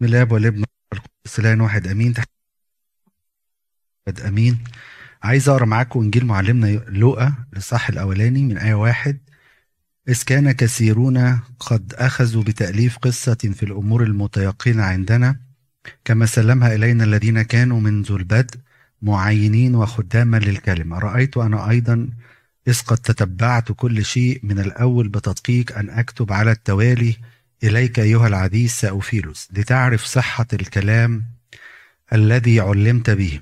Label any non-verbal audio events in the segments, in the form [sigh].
بسم الله والابن والقدس الان واحد. أمين تحت. أمين. عايز أقرأ معاكم إنجيل معلمنا لوقا الإصحاح الأولاني من آية واحد. إذ كان كثيرون قد أخذوا بتأليف قصة في الأمور المتيقنة عندنا كما سلمها إلينا الذين كانوا منذ البدء معينين وخداما للكلمة. رأيت أنا أيضا إذ قد تتبعت كل شيء من الأول بتدقيق أن أكتب على التوالي إليك أيها العزيز سأوفيلوس لتعرف صحة الكلام الذي علمت به.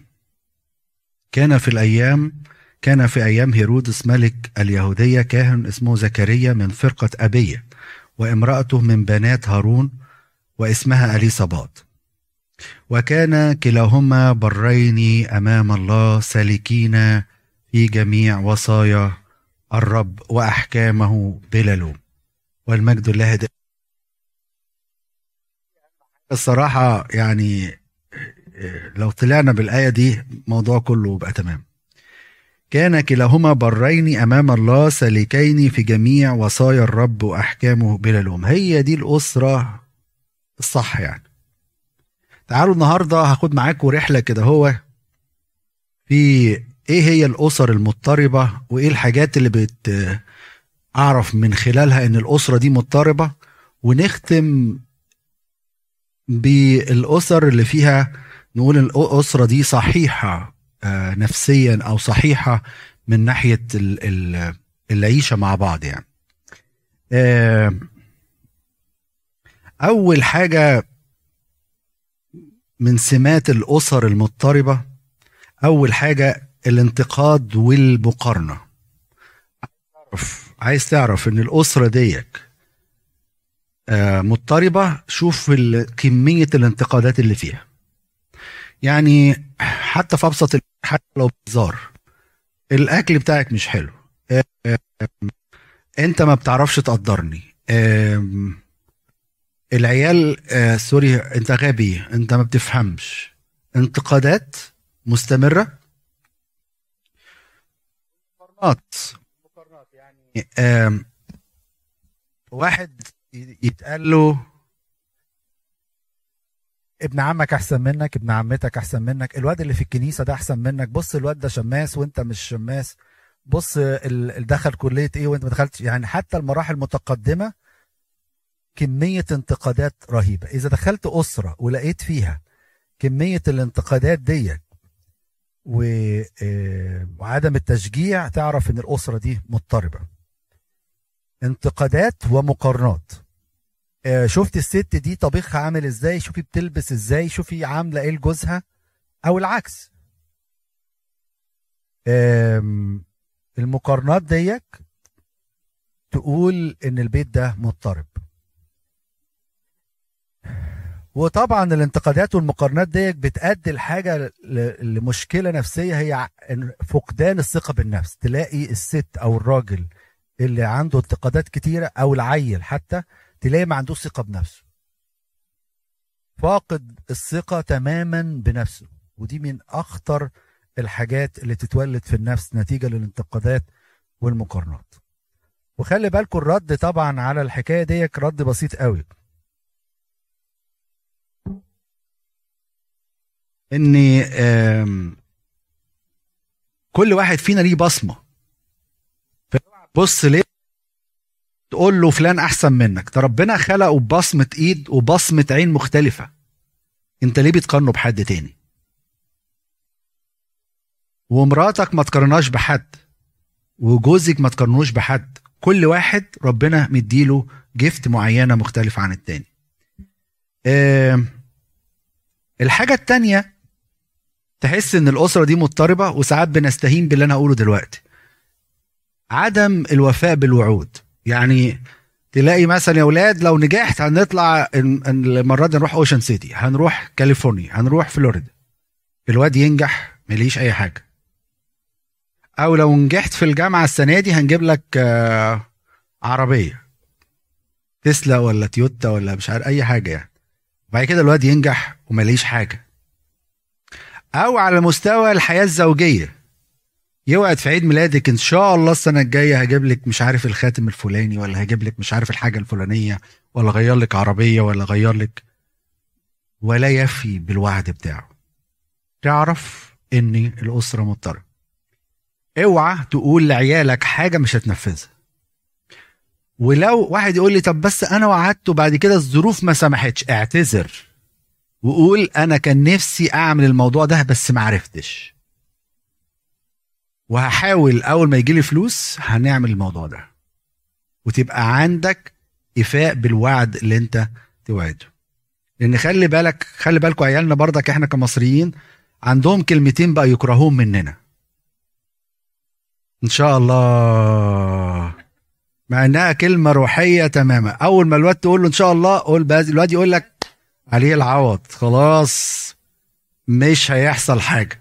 كان في الأيام كان في أيام هيرودس ملك اليهودية كاهن اسمه زكريا من فرقة أبية وامرأته من بنات هارون واسمها أليصابات. وكان كلاهما برين أمام الله سالكين في جميع وصايا الرب وأحكامه بلا لوم. والمجد لله الصراحة يعني لو طلعنا بالآية دي موضوع كله بقى تمام. كان كلاهما برين أمام الله سالكين في جميع وصايا الرب وأحكامه بلا لوم. هي دي الأسرة الصح يعني. تعالوا النهاردة هاخد معاكم رحلة كده هو في إيه هي الأسر المضطربة وإيه الحاجات اللي بت أعرف من خلالها إن الأسرة دي مضطربة. ونختم بالأسر اللي فيها نقول الأسرة دي صحيحة آه، نفسيا أو صحيحة من ناحية العيشة مع بعض يعني. آه، أول حاجة من سمات الأسر المضطربة أول حاجة الانتقاد والمقارنة. عايز تعرف إن الأسرة ديك مضطربة. شوف كمية الانتقادات اللي فيها. يعني حتى في أبسط حتى لو بهزار الأكل بتاعك مش حلو. آه، أنت ما بتعرفش تقدرني. العيال آه، سوري أنت غبي أنت ما بتفهمش. انتقادات مستمرة؟ مقارنات. مقارنات يعني واحد يتقال له ابن عمك أحسن منك ابن عمتك أحسن منك الواد اللي في الكنيسة ده أحسن منك بص الواد ده شماس وأنت مش شماس بص دخل كلية إيه وأنت ما دخلتش. يعني حتى المراحل المتقدمه كمية انتقادات رهيبة. إذا دخلت أسرة ولقيت فيها كمية الانتقادات ديت آه، وعدم التشجيع تعرف إن الأسرة دي مضطربة. انتقادات ومقارنات. شفت الست دي طبيخها عامل إزاي؟ شوفي بتلبس إزاي شوفي عاملة إيه لجوزها أو العكس. المقارنات ديك تقول إن البيت ده مضطرب. وطبعا الانتقادات والمقارنات ديك بتأدي الحاجة لمشكلة نفسية هي فقدان الثقة بالنفس. تلاقي الست أو الراجل اللي عنده انتقادات كتيرة أو العيل حتى تلاقي ما عندوش ثقة بنفسه. فاقد الثقة تماما بنفسه. ودي من أخطر الحاجات اللي تتولد في النفس نتيجة للانتقادات والمقارنات. وخلي بالكم الرد طبعا على الحكاية دي رد بسيط قوي. ان كل واحد فينا ليه بصمة. بص ليه؟ تقول له فلان أحسن منك. ده ربنا خلقه ببصمة إيد وبصمة عين مختلفة. أنت ليه بتقارنه بحد تاني؟ ومراتك ما تقارناش بحد. وجوزك ما تقارنوش بحد. كل واحد ربنا مديله جفت معينة مختلفة عن التاني. الحاجة التانية تحس إن الأسرة دي مضطربة وساعات بنستهين باللي أنا هقوله دلوقتي. عدم الوفاء بالوعود. يعني تلاقي مثلا يا أولاد لو نجحت هنطلع المرة دي نروح اوشن سيتي هنروح كاليفورنيا هنروح فلوريدا الواد ينجح مليش أي حاجة. أو لو نجحت في الجامعة السنة دي هنجيب لك آه، عربية. تسلا ولا تويوتا ولا مش عارف أي حاجة يعني. بعد كده الواد ينجح ومليش حاجة. أو على مستوى الحياة الزوجية. يوعد في عيد ميلادك إن شاء الله السنة الجاية هجيب لك مش عارف الخاتم الفلاني ولا هجيب لك مش عارف الحاجة الفلانية ولا غير لك عربية ولا غير لك ولا يفي بالوعد بتاعه. تعرف إن الأسرة مضطرة. اوعى تقول لعيالك حاجة مش هتنفذها. ولو واحد يقول لي طب بس أنا وعدت وبعد كده الظروف ما سمحتش اعتذر وقول أنا كان نفسي أعمل الموضوع ده بس ما عرفتش. وهحاول أول ما يجي لي فلوس هنعمل الموضوع ده. وتبقى عندك ايفاء بالوعد اللي أنت توعده. لأن خلي بالك خلي بالكم عيالنا برضك إحنا كمصريين عندهم كلمتين بقى يكرهوهم مننا. إن شاء الله. مع إنها كلمة روحية تماما. أول ما الواد تقول له إن شاء الله قول بس الواد يقول لك عليه العوض. خلاص مش هيحصل حاجة.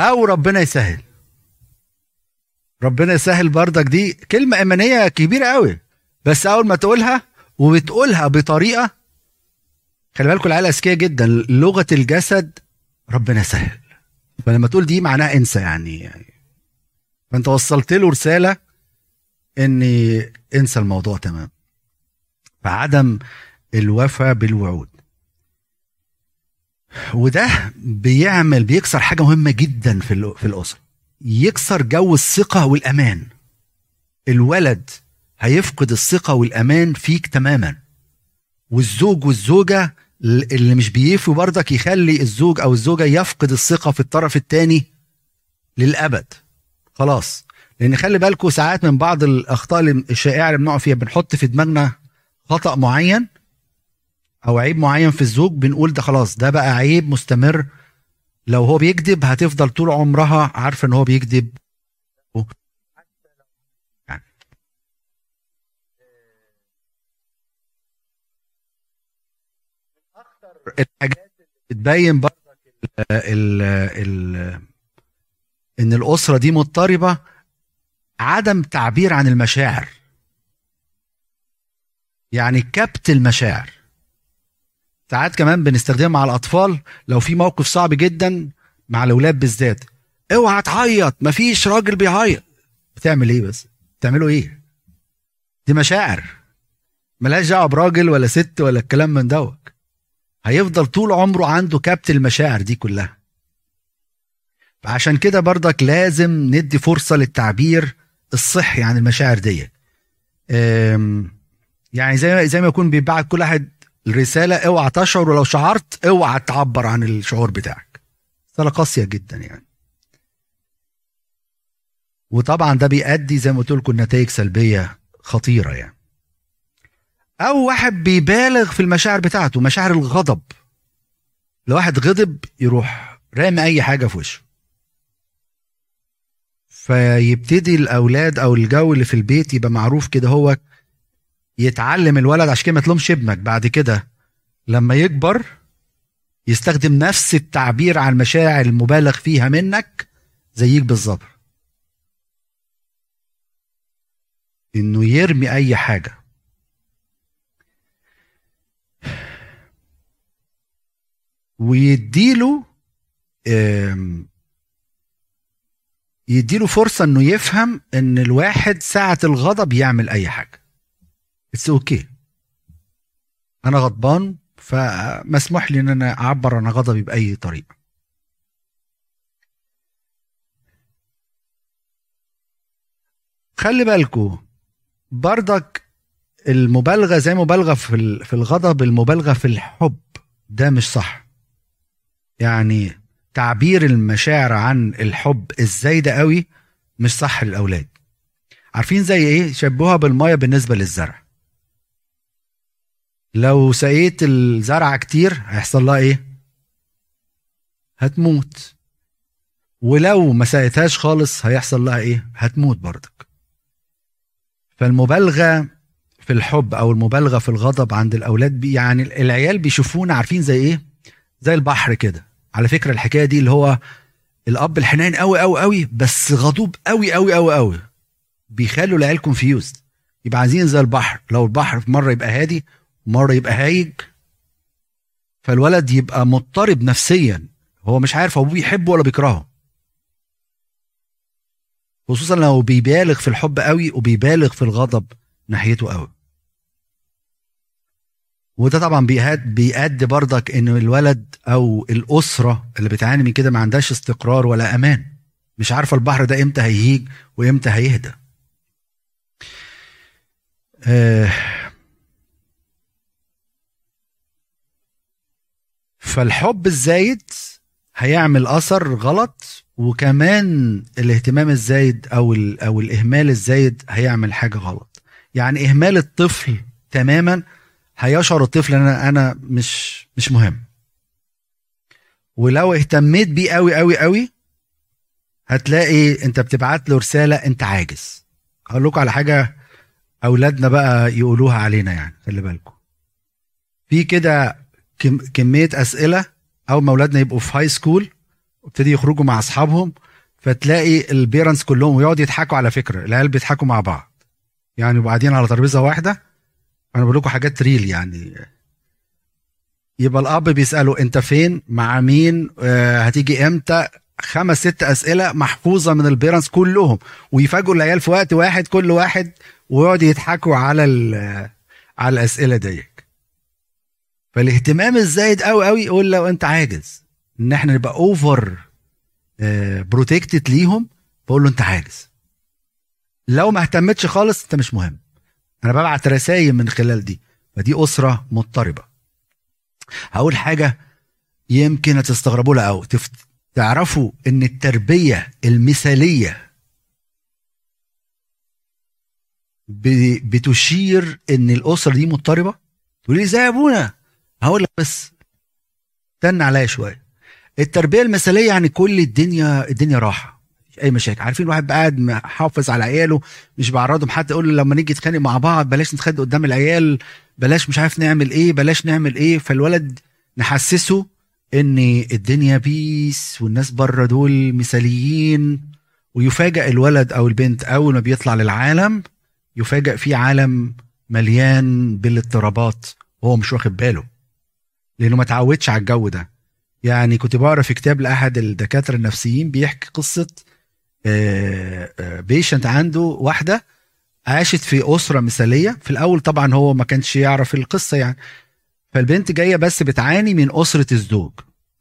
أو ربنا يسهل. ربنا يسهل بردك دي كلمة إيمانية كبيرة قوي. بس أول ما تقولها وبتقولها بطريقة خلي بالكم العيال أذكياء جدا لغة الجسد ربنا سهل فلما تقول دي معناها إنسى يعني, يعني. فأنت وصلت له رسالة إني إنسى الموضوع تمام. فعدم الوفاء بالوعود. وده بيعمل بيكسر حاجة مهمة جدا في في الأسرة. يكسر جو الثقة والأمان. الولد هيفقد الثقة والأمان فيك تماما. والزوج والزوجة اللي مش بيفوا برضك يخلي الزوج أو الزوجة يفقد الثقة في الطرف الثاني للأبد. خلاص. لأن خلي بالكم ساعات من بعض الأخطاء الشائعة اللي بنقع فيها بنحط في دماغنا خطأ معين أو عيب معين في الزوج بنقول ده خلاص ده بقى عيب مستمر. لو هو بيكذب هتفضل طول عمرها عارفة إن هو بيكذب. الحاجات اللي بتبين برضك إن الأسرة دي مضطربة عدم تعبير عن المشاعر. يعني كبت المشاعر. ساعات كمان بنستخدمها مع الأطفال لو في موقف صعب جدا مع الأولاد بالذات. اوعى تعيط مفيش راجل بيعيط. بتعمل إيه بس؟ بتعملوا إيه؟ دي مشاعر. ملهاش دعوة براجل ولا ست ولا الكلام من دوت. هيفضل طول عمره عنده كبت المشاعر دي كلها. فعشان كده برضك لازم ندي فرصة للتعبير الصحي عن المشاعر دي يعني زي زي ما يكون بيبعت كل واحد الرسالة اوعى تشعر ولو شعرت اوعى تعبر عن الشعور بتاعك. رسالة قاسية جدا يعني. وطبعا ده بيؤدي زي ما قلت لكم نتائج سلبية خطيرة يعني. أو واحد بيبالغ في المشاعر بتاعته مشاعر الغضب. لو واحد غضب يروح رامي أي حاجة في وشه. فيبتدي الأولاد أو الجو اللي في البيت يبقى معروف كده هو يتعلم الولد عشان كده ما تلومش ابنك. بعد كده لما يكبر يستخدم نفس التعبير عن المشاعر المبالغ فيها منك زيك بالظبط. إنه يرمي أي حاجة. ويديله يديله فرصة إنه يفهم إن الواحد ساعة الغضب يعمل أي حاجة. it's okay okay. أنا غضبان فمسموح لي إن أنا أعبر عن غضبي بأي طريقة. خلي بالكو بردك المبالغة زي مبالغة في في الغضب المبالغة في الحب ده مش صح. يعني تعبير المشاعر عن الحب الزايدة قوي مش صح للأولاد. عارفين زي إيه؟ شبهوها بالمية بالنسبة للزرع. لو سقيت الزرعة كتير هيحصل لها إيه؟ هتموت. ولو ما سقيتهاش خالص هيحصل لها إيه؟ هتموت برضك. فالمبالغة في الحب أو المبالغة في الغضب عند الأولاد بي يعني العيال بيشوفونا عارفين زي إيه؟ زي البحر كده. على فكرة الحكاية دي اللي هو الأب الحنين قوي قوي قوي بس غضوب قوي قوي قوي قوي بيخلوا العيال confused يبقى عايزين زي البحر. لو البحر مرة يبقى هادي مرة يبقى هايج فالولد يبقى مضطرب نفسيا. هو مش عارف ابوه بيحبه ولا بيكرهه. خصوصا لو بيبالغ في الحب قوي وبيبالغ في الغضب ناحيته قوي. وده طبعا بيأدي برضك إن الولد أو الأسرة اللي بتعاني من كده ما عندهاش استقرار ولا أمان. مش عارفة البحر ده إمتى هيهيج وإمتى هيهدى. آه فالحب الزايد هيعمل أثر غلط وكمان الاهتمام الزايد أو أو الإهمال الزايد هيعمل حاجة غلط. يعني إهمال الطفل تماما هيشعر الطفل إن أنا أنا مش مش مهم. ولو اهتميت بيه قوي قوي قوي هتلاقي أنت بتبعت له رسالة أنت عاجز. هقول لكم على حاجة أولادنا بقى يقولوها علينا يعني خلي بالكم. في كده كمية أسئلة أول ما أولادنا يبقوا في هاي سكول وابتدي يخرجوا مع أصحابهم فتلاقي ال parents كلهم ويقعدوا يضحكوا على فكرة العيال بيضحكوا مع بعض. يعني وبعدين على ترابيزة واحدة أنا بقول لكم حاجات real يعني. يبقى الأب بيسأله أنت فين؟ مع مين؟ آه هتيجي إمتى؟ خمس ست أسئلة محفوظة من ال parents كلهم ويفاجئوا العيال في وقت واحد كل واحد ويقعدوا يضحكوا على على الأسئلة ديك فالاهتمام الزايد قوي قوي يقول لو انت عاجز ان إحنا نبقى over protected ليهم بقول له انت عاجز. لو ما اهتمتش خالص انت مش مهم. أنا ببعت رسائل من خلال دي. فدي أسرة مضطربة. هقول حاجة يمكن هتستغربوا لها قوي تعرفوا إن التربية المثالية بتشير إن الأسرة دي مضطربة؟ تقول لي إزاي يا أبونا. هقول لك بس استنى عليا شوية. التربية المثالية يعني كل الدنيا الدنيا راحة أي مشاكل. عارفين الواحد قاعد محافظ على عياله مش بعرضهم حتى يقول لما نيجي نتخانق مع بعض بلاش نتخانق قدام العيال بلاش مش عارف نعمل إيه بلاش نعمل إيه. فالولد نحسسه إن الدنيا بيس والناس بره دول مثاليين. ويفاجئ الولد أو البنت أول ما بيطلع للعالم يفاجئ في عالم مليان بالاضطرابات وهو مش واخد باله. لأنه ما تعودش على الجو ده. يعني كنت بقرأ في كتاب لأحد الدكاترة النفسيين بيحكي قصة patient آه، آه، عنده واحدة عاشت في أسرة مثالية. في الأول طبعا هو ما كانش يعرف القصة يعني. فالبنت جاية بس بتعاني من أسرة الزوج.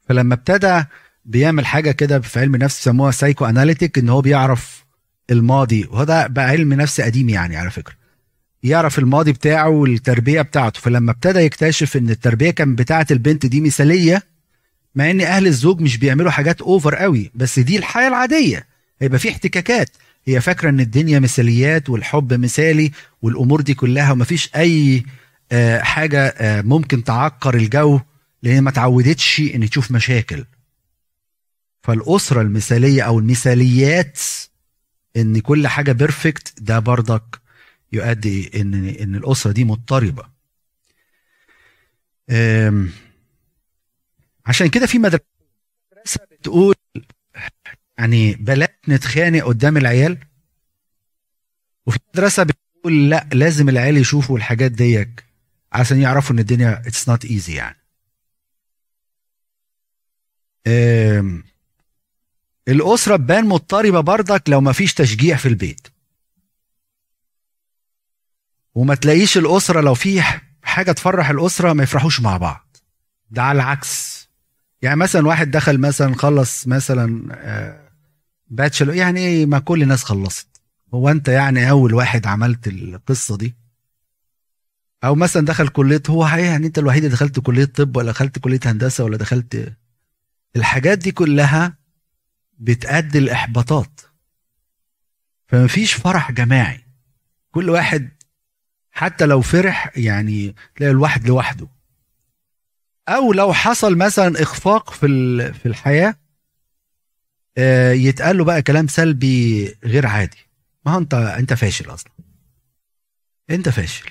فلما ابتدى بيعمل حاجة كده في علم نفس سموها psychoanalytic إن هو بيعرف الماضي. وهذا بقى علم نفس قديم يعني على فكرة. يعرف الماضي بتاعه والتربية بتاعته. فلما ابتدى يكتشف إن التربية كان بتاعة البنت دي مثالية مع إن أهل الزوج مش بيعملوا حاجات اوفر قوي بس دي الحياة العادية. هيبقى في احتكاكات. هي فاكرة إن الدنيا مثاليات والحب مثالي والأمور دي كلها ومفيش أي آه، حاجة آه، ممكن تعكر الجو لأن ما تعودتش إن تشوف مشاكل. فالأسرة المثالية أو المثاليات إن كل حاجة perfect ده برضك يؤدي إن إن الأسرة دي مضطربة. عشان كده في مدرسة بتقول يعني بلاش نتخانق قدام العيال. وفي مدرسة بتقول لا لازم العيال يشوفوا الحاجات ديك عشان يعرفوا إن الدنيا it's not easy يعني. الأسرة تبان مضطربة برضك لو ما فيش تشجيع في البيت. وما تلاقيش الأسرة لو في حاجة تفرح الأسرة ما يفرحوش مع بعض. ده على العكس. يعني مثلا واحد دخل مثلا خلص مثلا باتشلر آه، يعني إيه ما كل الناس خلصت. هو أنت يعني أول واحد عملت القصة دي؟ أو مثلا دخل كلية هو يعني أنت الوحيد اللي دخلت كلية طب ولا دخلت كلية هندسة ولا دخلت الحاجات دي كلها بتأدي الإحباطات. فمفيش فرح جماعي. كل واحد حتى لو فرح يعني تلاقي الواحد لوحده. أو لو حصل مثلا إخفاق في في الحياة آه، يتقال له بقى كلام سلبي غير عادي. ما هو أنت أنت فاشل أصلا. أنت فاشل.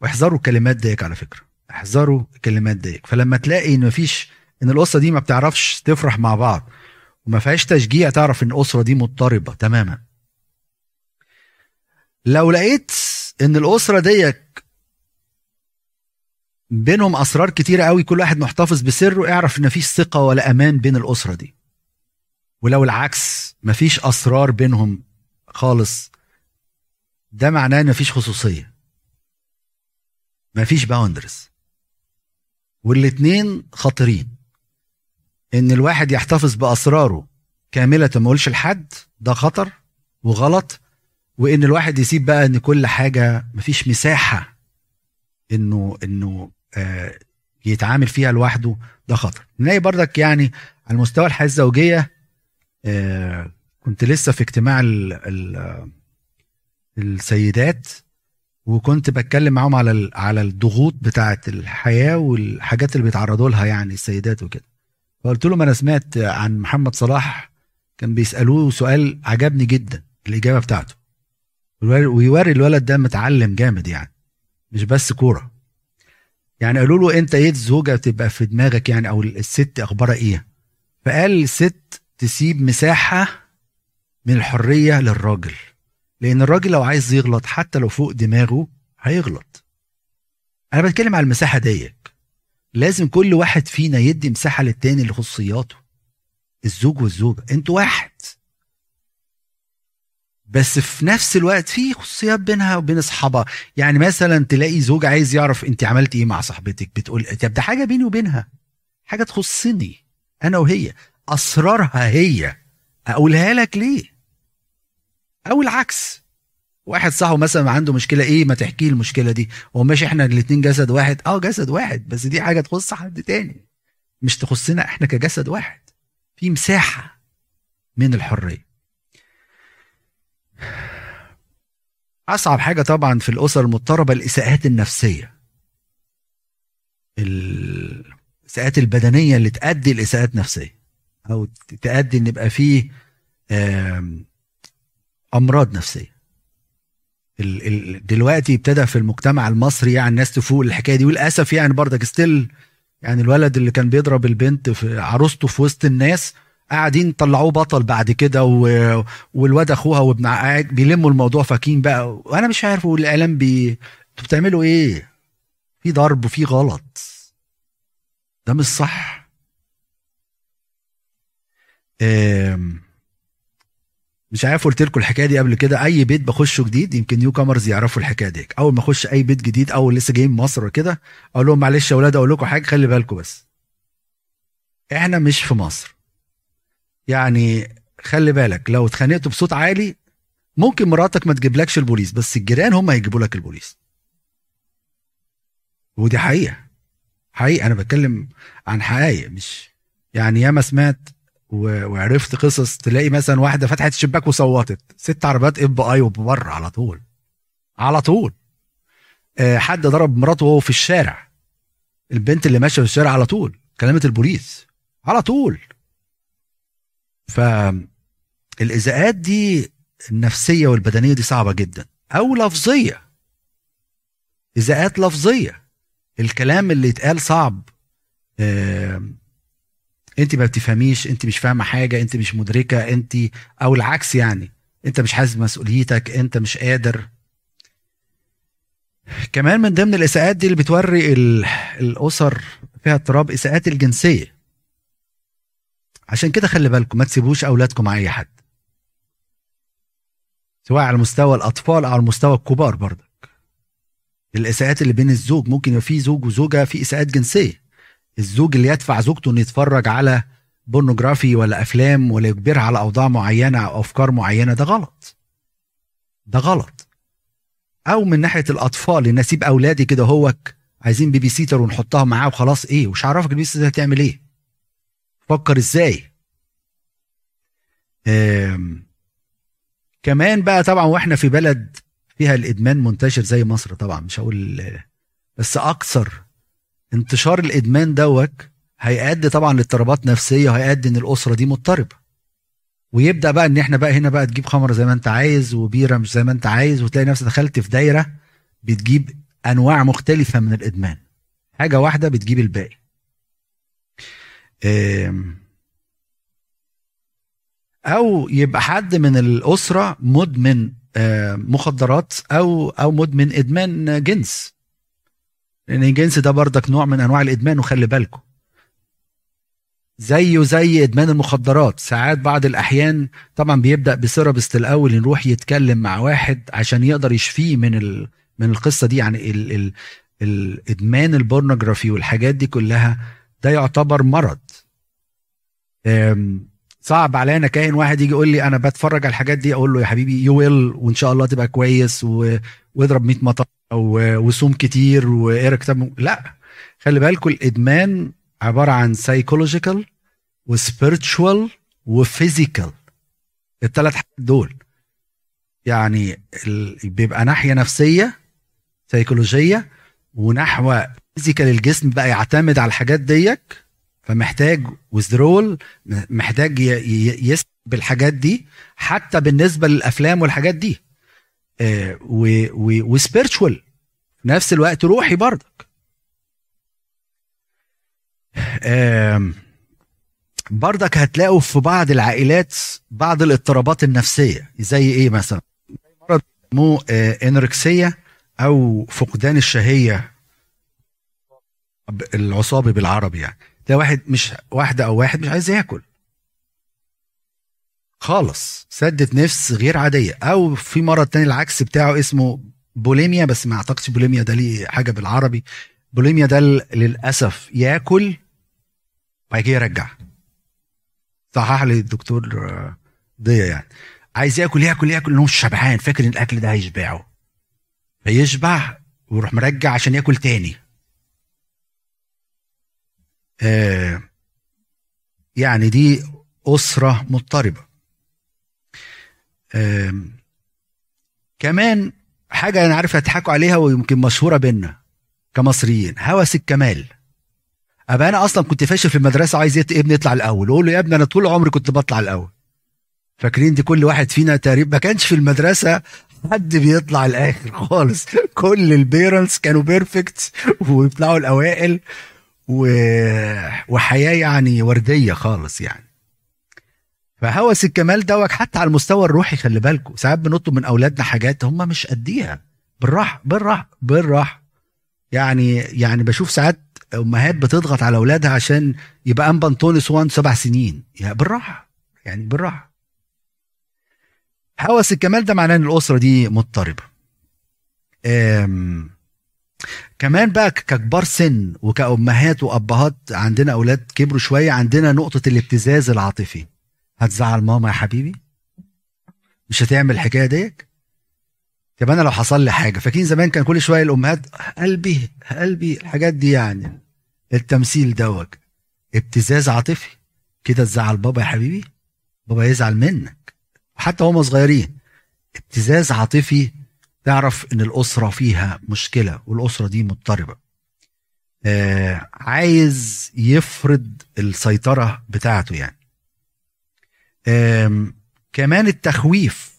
واحذروا الكلمات ديك على فكرة. احذروا الكلمات ديك. فلما تلاقي إن مفيش إن الأسرة دي ما بتعرفش تفرح مع بعض وما فيهاش تشجيع تعرف إن الأسرة دي مضطربة تماما. لو لقيت إن الأسرة ديك بينهم أسرار كتيرة قوي كل واحد محتفظ بسره اعرف إن مفيش ثقة ولا أمان بين الأسرة دي. ولو العكس مفيش أسرار بينهم خالص. ده معناه إن مفيش خصوصية. مفيش باوندرز والاتنين خطرين إن الواحد يحتفظ بأسراره كاملة ما يقولش لحد ده خطر وغلط. وإن الواحد يسيب بقى إن كل حاجة مفيش مساحة إنه إنه آه يتعامل فيها لوحده ده خطر. نلاقي بردك يعني على مستوى الحياة الزوجية آه كنت لسه في اجتماع ال ال السيدات وكنت بتكلم معاهم على على الضغوط بتاعه الحياة والحاجات اللي بيتعرضوا لها يعني السيدات وكده. فقلت لهم أنا سمعت عن محمد صلاح كان بيسألوه سؤال عجبني جدا الإجابة بتاعته. ويوري الولد ده متعلم جامد يعني مش بس كورة. يعني قالوا له أنت إيه الزوجة تبقى في دماغك يعني أو الست أخبارها إيه؟ فقال الست تسيب مساحة من الحرية للراجل لأن الراجل لو عايز يغلط حتى لو فوق دماغه هيغلط. أنا بتكلم على المساحة ديك. لازم كل واحد فينا يدي مساحة للتاني لخصوصياته. الزوج والزوجة. أنتوا واحد. بس في نفس الوقت في خصوصيات بينها وبين أصحابها. يعني مثلا تلاقي زوج عايز يعرف أنت عملت إيه مع صاحبتك؟ بتقول طب ده حاجة بيني وبينها. حاجة تخصني. أنا وهي. أسرارها هي. أقولها لك ليه؟ أو العكس. واحد صاحبه مثلا عنده مشكلة إيه ما تحكي المشكلة دي؟ هو ماشي إحنا الاثنين جسد واحد؟ آه جسد واحد. بس دي حاجة تخص حد تاني. مش تخصنا إحنا كجسد واحد. في مساحة من الحرية. أصعب حاجة طبعا في الأسر المضطربة الإساءات النفسية. الإساءات البدنية اللي تؤدي لإساءات نفسية. أو تؤدي إن يبقى فيه أمراض نفسية. دلوقتي ابتدى في المجتمع المصري يعني الناس تفوق الحكاية دي وللأسف يعني برضك ستيل يعني الولد اللي كان بيضرب البنت في عروسته في وسط الناس قاعدين طلعوه بطل بعد كده و... والواد أخوها وابن قاعد بيلموا الموضوع فاكين بقى. وأنا مش عارف والاعلام بي أنتوا بتعملوا إيه؟ في ضرب وفي غلط. ده مش صح. مش عارف قلت لكم الحكاية دي قبل كده. أي بيت بخشه جديد يمكن نيو كامرز يعرفوا الحكاية دي أول ما أخش أي بيت جديد اول لسه جايين مصر كده أقول لهم معلش يا أولاد أقول لكم حاجة خلي بالكم بس. إحنا مش في مصر. يعني خلي بالك لو اتخانقتوا بصوت عالي ممكن مراتك ما تجيبلكش البوليس بس الجيران هم هيجيبوا لك البوليس. ودي حقيقة. حقيقة أنا بتكلم عن حقائق مش يعني ياما سمعت وعرفت قصص تلاقي مثلا واحدة فتحت الشباك وصوتت. ست عربيات ABI وبره على طول. على طول. آه، حد ضرب مراته وهو في الشارع. البنت اللي ماشية في الشارع على طول. كلمت البوليس. على طول. فالإزاءات دي النفسية والبدنية دي صعبة جدا. أو لفظية. إزاءات لفظية. الكلام اللي يتقال صعب. آه أنت ما بتفهميش أنت مش فاهمة حاجة أنت مش مدركة أنت أو العكس يعني. أنت مش حاسس مسؤوليتك أنت مش قادر. كمان من ضمن الاساءات دي اللي بتوري الأسر فيها اضطراب اساءات الجنسية. عشان كده خلي بالكم ما تسيبوش أولادكم مع أي حد. سواء على مستوى الأطفال أو على مستوى الكبار برضك. الإساءات اللي بين الزوج ممكن يبقى في زوج وزوجة في إساءات جنسية. الزوج اللي يدفع زوجته إنه يتفرج على بورنوجرافي ولا أفلام ولا يجبرها على أوضاع معينة أو أفكار معينة ده غلط. ده غلط. أو من ناحية الأطفال ان اسيب أولادي كده هوك عايزين baby sitter ونحطها معاه وخلاص إيه؟ وش عرفك ال baby sitter هتعمل إيه؟ فكر إزاي؟ كمان بقى طبعا وإحنا في بلد فيها الإدمان منتشر زي مصر طبعا مش هقول بس أكثر انتشار الإدمان دوت هيؤدي طبعا لاضطرابات نفسية وهيؤدي إن الأسرة دي مضطربة. ويبدأ بقى إن إحنا بقى هنا بقى تجيب خمر زي ما أنت عايز وبيرة مش زي ما أنت عايز وتلاقي نفسك دخلت في دايرة بتجيب أنواع مختلفة من الإدمان. حاجة واحدة بتجيب الباقي. أو يبقى حد من الأسرة مدمن مخدرات أو أو مدمن إدمان جنس. لأن الجنس ده بردك نوع من أنواع الإدمان وخلي بالكم زيه زي إدمان المخدرات. ساعات بعض الأحيان طبعا بيبدأ ب therapist الأول نروح يتكلم مع واحد عشان يقدر يشفيه من ال... من القصة دي. يعني ال... ال... الادمان ال pornography والحاجات دي كلها ده يعتبر مرض. صعب عليا أنا كاهن واحد يجي يقول لي أنا بتفرج على الحاجات دي أقول له يا حبيبي you will وإن شاء الله تبقى كويس واضرب 100 مطانية وصوم كتير وإقرأ كتاب لا. خلي بالكم الإدمان عبارة عن psychological و spiritual و physical الثلاث حاجات دول. يعني بيبقى ناحية نفسية سيكولوجيه ونحو physical الجسم بقى يعتمد على الحاجات ديك فمحتاج withdrawal محتاج يسحب الحاجات دي حتى بالنسبة للأفلام والحاجات دي. آه و spiritual في نفس الوقت روحي برضك. آه برضك هتلاقوا في بعض العائلات بعض الاضطرابات النفسية زي إيه مثلا؟ مرض مو أنوركسية أو فقدان الشهية العصابي بالعربي يعني. ده واحد مش واحدة أو واحد مش عايز ياكل. خالص. سدت نفس غير عادية. أو في مرض تاني العكس بتاعه اسمه بوليميا بس ما أعتقدش بوليميا ده ليه حاجة بالعربي. بوليميا ده للأسف ياكل بعد كده يرجع. صحح لي الدكتور ضيا يعني. عايز ياكل ياكل ياكل. إنه مش شبعان فاكر إن الأكل ده هيشبعه. فيشبع ويروح مرجع عشان ياكل تاني. آه يعني دي أسرة مضطربة. آه كمان حاجة أنا عارف هتضحكوا عليها ويمكن مشهورة بينا كمصريين هوس الكمال. أبقى أنا أصلا كنت فاشل في المدرسة وعايز ابني يطلع الأول أقول له يا ابني أنا طول عمري كنت بطلع الأول. فاكرين دي كل واحد فينا تقريبا ما كانش في المدرسة حد بيطلع الآخر خالص. [laughs] كل ال parents كانوا perfect ويطلعوا الأوائل. وحياة يعني وردية خالص يعني. فهوس الكمال دوت حتى على المستوى الروحي خلي بالكم ساعات بنطلب من أولادنا حاجات هم مش قديها. بالراحة بالراحة بالراحة. يعني يعني بشوف ساعات أمهات بتضغط على أولادها عشان يبقى ام بنطونس وان سبع سنين. يعني بالراحة يعني بالراحة. هوس الكمال ده معناه إن الأسرة دي مضطربة. كمان بقى ككبار سن وكأمهات وأبهات عندنا أولاد كبروا شوية عندنا نقطة الابتزاز العاطفي. هتزعل ماما يا حبيبي؟ مش هتعمل الحكاية ديك؟ طب أنا لو حصل لي حاجة فاكرين زمان كان كل شوية الأمهات قلبي قلبي الحاجات دي يعني. التمثيل دوت. ابتزاز عاطفي. كده تزعل بابا يا حبيبي؟ بابا يزعل منك. حتى هم صغيرين. ابتزاز عاطفي تعرف إن الأسرة فيها مشكلة والأسرة دي مضطربة. آه عايز يفرض السيطرة بتاعته يعني. آه كمان التخويف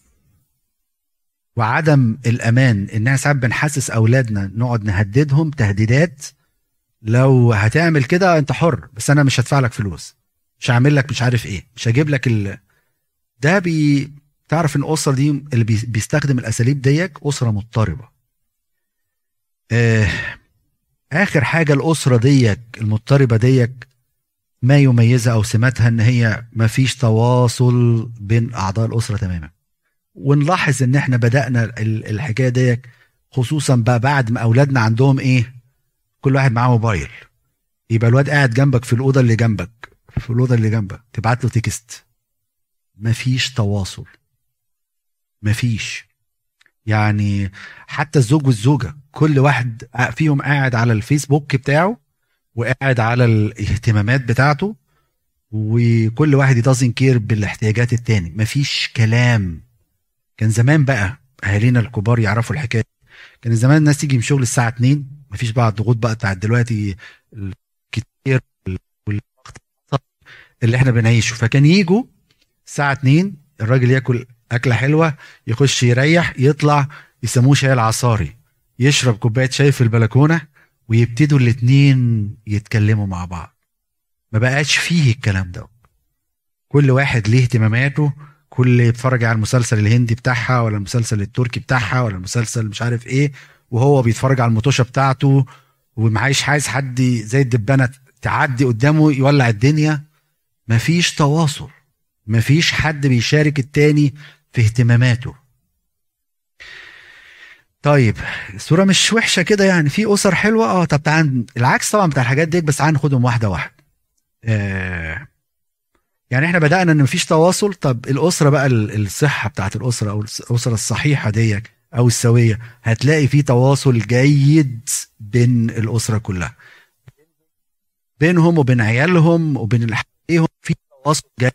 وعدم الأمان إن ساعات بنحسس أولادنا نقعد نهددهم تهديدات. لو هتعمل كده أنت حر بس أنا مش هدفع لك فلوس. مش هعمل لك مش عارف إيه. مش هجيب لك ال... ده بي تعرف إن الأسرة دي اللي بيستخدم الأساليب ديك أسرة مضطربة. آه آخر حاجة الأسرة ديك المضطربة ديك ما يميزها أو سماتها إن هي ما فيش تواصل بين أعضاء الأسرة تماما. ونلاحظ إن إحنا بدأنا الحكاية ديك خصوصا بقى بعد ما أولادنا عندهم إيه؟ كل واحد معاه موبايل. يبقى الواد قاعد جنبك في الأوضة اللي جنبك في الأوضة اللي جنبك تبعت له تكست. مفيش تواصل. مفيش. يعني حتى الزوج والزوجة كل واحد فيهم قاعد على الفيسبوك بتاعه وقاعد على الاهتمامات بتاعته وكل واحد يدازن كير بالاحتياجات التاني. مفيش كلام. كان زمان بقى أهالينا الكبار يعرفوا الحكاية كان زمان الناس تيجي من شغل الساعة 2 مفيش بقى الضغوط بقى بتاعت دلوقتي الكتير والوقت اللي إحنا بنعيشه. فكان يجوا الساعة 2 الراجل ياكل أكلة حلوة يخش يريح يطلع يسموه شاي العصاري. يشرب كوباية شاي في البلكونة ويبتدوا الاتنين يتكلموا مع بعض. ما بقاش فيه الكلام ده. كل واحد ليه اهتماماته كل يتفرج على المسلسل الهندي بتاعها ولا المسلسل التركي بتاعها ولا المسلسل مش عارف إيه وهو بيتفرج على المطوشة بتاعته ومعايش عايز حد زي الدبانة تعدي قدامه يولع الدنيا. مفيش تواصل. مفيش حد بيشارك التاني في اهتماماته. طيب الصورة مش وحشة كده يعني في أسر حلوة؟ آه طب تعال العكس طبعا بتاع الحاجات دي بس تعال ناخدهم واحدة واحدة. آه يعني إحنا بدأنا إن مفيش تواصل. طب الأسرة بقى الصحة بتاعت الأسرة أو الأسرة الصحيحة دي أو السوية هتلاقي في تواصل جيد بين الأسرة كلها. بينهم وبين عيالهم وبين اللي حواليهم في تواصل جيد.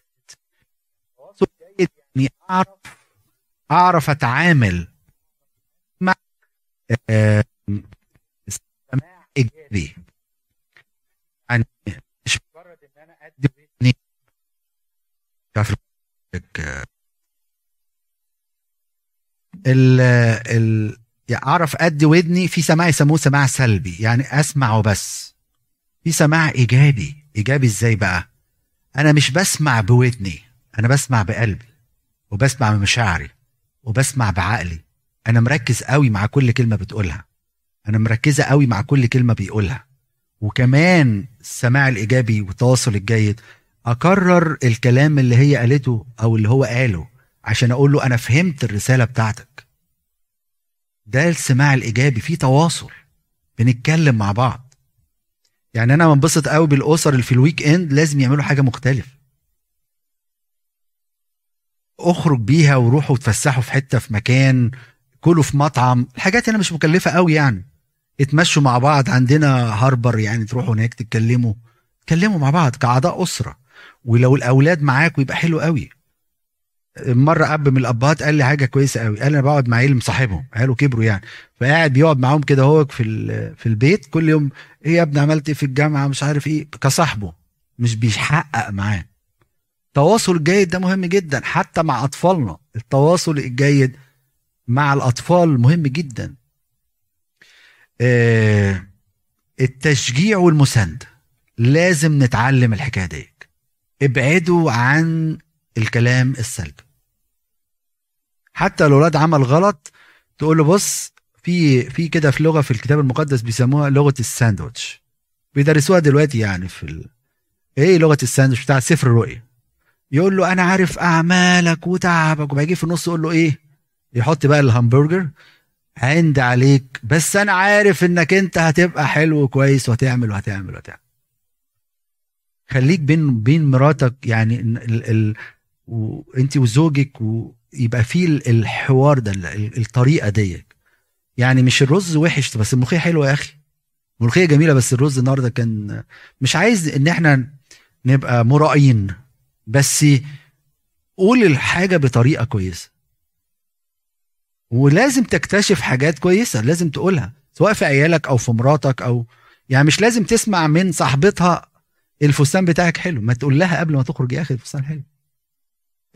يعني اعرف أعرف أتعامل مع استماع إيجابي. يعني مش مجرد إن أنا أدي ودني. ال ال أعرف أدي ودني في سماع يسموه سماع سلبي. يعني اسمع وبس في سماع إيجابي. إيجابي إزاي بقى؟ أنا مش بسمع بودني أنا بسمع بقلبي. وبسمع بمشاعري وبسمع بعقلي. أنا مركز قوي مع كل كلمة بتقولها. أنا مركزة قوي مع كل كلمة بيقولها. وكمان السماع الإيجابي والتواصل الجيد أكرر الكلام اللي هي قالته أو اللي هو قاله عشان أقول له أنا فهمت الرسالة بتاعتك. ده السماع الإيجابي في تواصل. بنتكلم مع بعض. يعني أنا بنبسط قوي بالأسر اللي في ال weekend لازم يعملوا حاجة مختلفة. اخرج بيها وروحوا وتفسحوا في حتة في مكان كلوا في مطعم الحاجات هنا مش مكلفة قوي يعني. اتمشوا مع بعض عندنا harbor يعني تروحوا هناك تتكلموا. تكلموا مع بعض كأعضاء أسرة. ولو الأولاد معاكوا يبقى حلو قوي. مرة أب من الأبهات قال لي حاجة كويسة قوي. قال أنا بقعد مع عيل مصاحبهم عياله كبروا يعني. فقاعد بيقعد معاهم كده هو في في البيت كل يوم إيه يا ابني عملت إيه في الجامعة؟ مش عارف إيه. كصاحبه مش بيحقق معاه. التواصل الجيد ده مهم جدا حتى مع أطفالنا. التواصل الجيد مع الأطفال مهم جدا. آه التشجيع والمساندة. لازم نتعلم الحكاية دي ابعدوا عن الكلام السلبي. حتى لو الولاد عمل غلط تقول له بص في في كده في لغة في الكتاب المقدس بيسموها لغة الساندوتش بيدرسوها دلوقتي يعني في ال... إيه لغة الساندوتش بتاع سفر الرؤيا؟ يقول له أنا عارف أعمالك وتعبك. وبيجي في النص يقول له إيه؟ يحط بقى الهمبرجر. عند عليك. بس أنا عارف إنك أنت هتبقى حلو وكويس وهتعمل وهتعمل وهتعمل. خليك بين بين مراتك يعني ال ال وانت وزوجك ويبقى في الحوار ده الطريقة دي يعني مش الرز وحش بس الملوخية حلوة يا أخي. الملوخية جميلة بس الرز النهارده كان مش عايز إن إحنا نبقى مرائين بس قول الحاجة بطريقة كويسة. ولازم تكتشف حاجات كويسة لازم تقولها سواء في عيالك أو في مراتك أو يعني مش لازم تسمع من صاحبتها الفستان بتاعك حلو ما تقول لها قبل ما تخرج يا أخي الفستان حلو.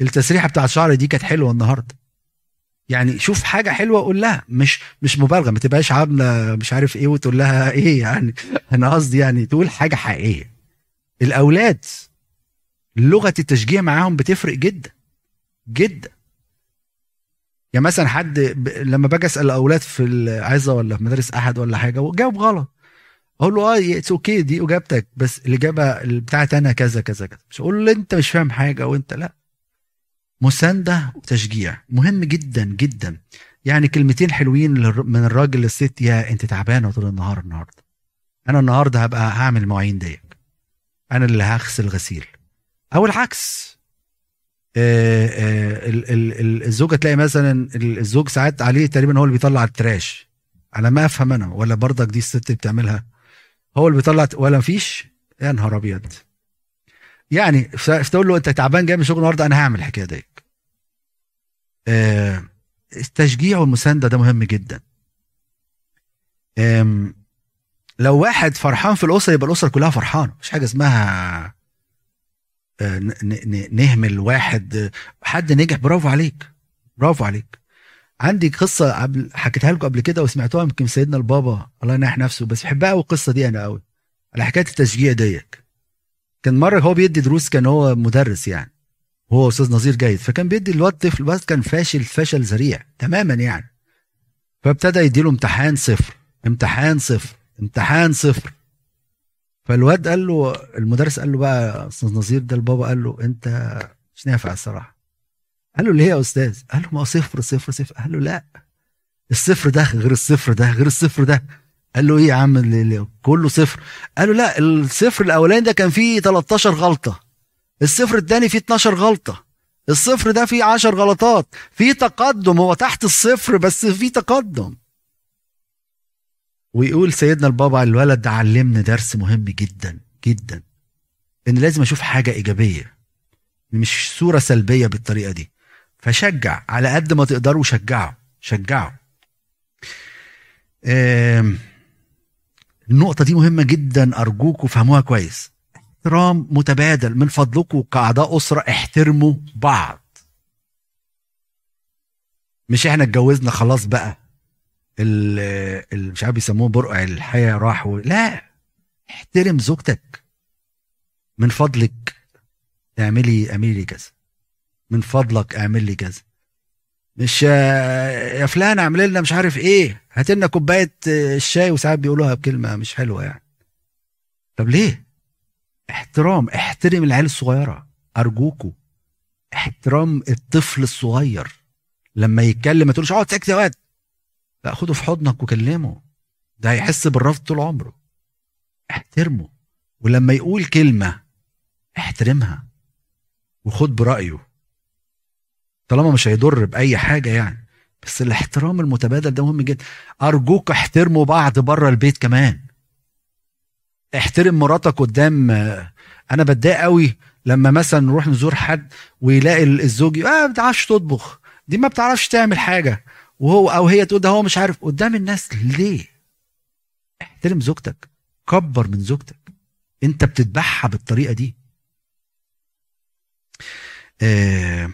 التسريحة بتاعت شعري دي كانت حلوة النهارده. يعني شوف حاجة حلوة قول لها مش مش مبالغة ما تبقاش عاملة مش عارف إيه وتقول لها إيه يعني. أنا قصدي يعني تقول حاجة حقيقية. الأولاد لغة التشجيع معاهم بتفرق جدا جدا. يعني مثلا حد ب... لما باجي أسأل الاولاد في العظه ولا في مدارس أحد ولا حاجة وجاوب غلط. أقول له آه it's okay دي إجابتك بس الإجابة بتاعتي أنا كذا كذا كذا. مش أقول له أنت مش فاهم حاجة وانت لأ. مساندة وتشجيع. مهم جدا جدا. يعني كلمتين حلوين من الراجل للست يا أنت تعبانة طول النهار النهارده. أنا النهارده هبقى هعمل المواعين ديك. أنا اللي هغسل غسيل. أو العكس. آه، آه، الزوجة تلاقي مثلا الزوج ساعات عليه تقريبا هو اللي بيطلع ال trash. على ما أفهم أنا ولا برضك دي الست بتعملها؟ هو اللي بيطلع ولا مفيش؟ يا نهار أبيض. يعني تقول له أنت تعبان جاي من الشغل النهارده أنا هعمل الحكاية دي آه التشجيع والمساندة ده مهم جدا. لو واحد فرحان في الأسرة يبقى الأسرة كلها فرحانة. مش حاجة اسمها نهمل واحد حد نجح برافو عليك برافو عليك. عندي قصة حكيتها لكم قبل كده وسمعتوها يمكن سيدنا البابا. الله ينح نفسه بس بحبها قوي القصة دي أنا قوي على حكاية التشجيع ديك. كان مرة هو بيدي دروس كان هو مدرس يعني. هو أستاذ نظير جيد. فكان بيدي الواد طفل الواد كان فاشل فشل ذريع تماما يعني. فابتدى يديله امتحان صفر امتحان صفر امتحان صفر. فالواد قال له المدرس قال له بقى أستاذ نظير ده البابا قال له أنت مش نافع الصراحة. قال له ليه يا أستاذ؟ قال له ما صفر صفر صفر. قال له لا الصفر ده غير الصفر ده غير الصفر ده. قال له إيه يا عم كله صفر. قال له لا الصفر الأولاني ده كان فيه 13 غلطة. الصفر الثاني فيه 12 غلطة. الصفر ده فيه 10 غلطات. في تقدم هو تحت الصفر بس في تقدم. ويقول سيدنا البابا الولد ده علمني درس مهم جدا جدا. إن لازم أشوف حاجة إيجابية مش صورة سلبية بالطريقة دي. فشجع على قد ما تقدروا شجعوا شجعوا. النقطة دي مهمة جدا ارجوكم فهموها كويس. احترام متبادل من فضلكم كأعضاء أسرة احترموا بعض. مش إحنا اتجوزنا خلاص بقى. مش عارف بيسموه برقع الحياة راح و... لا! احترم زوجتك. من فضلك اعملي اعملي لي كذا. من فضلك اعمل لي كذا. مش يا فلان اعمل لنا مش عارف إيه. هات لنا كوباية الشاي وساعات بيقولوها بكلمة مش حلوة يعني. طب ليه؟ احترام. احترم العيال الصغيرة. ارجوكوا. احترام الطفل الصغير. لما يتكلم ما تقولش أقعد ساكت يا واد. لا خده في حضنك وكلمه. ده هيحس بالرفض طول عمره. احترمه. ولما يقول كلمة احترمها وخد برأيه. طالما مش هيضر بأي حاجة يعني. بس الاحترام المتبادل ده مهم جدا. أرجوك احترموا بعض بره البيت كمان. احترم مراتك قدام. أنا بتضايق قوي لما مثلا نروح نزور حد ويلاقي الزوج آه ما بتعرفش تطبخ. دي ما بتعرفش تعمل حاجة. وهو أو هي تقول ده هو مش عارف. قدام الناس ليه؟ احترم زوجتك. كبر من زوجتك. انت بتذبحها بالطريقة دي. آه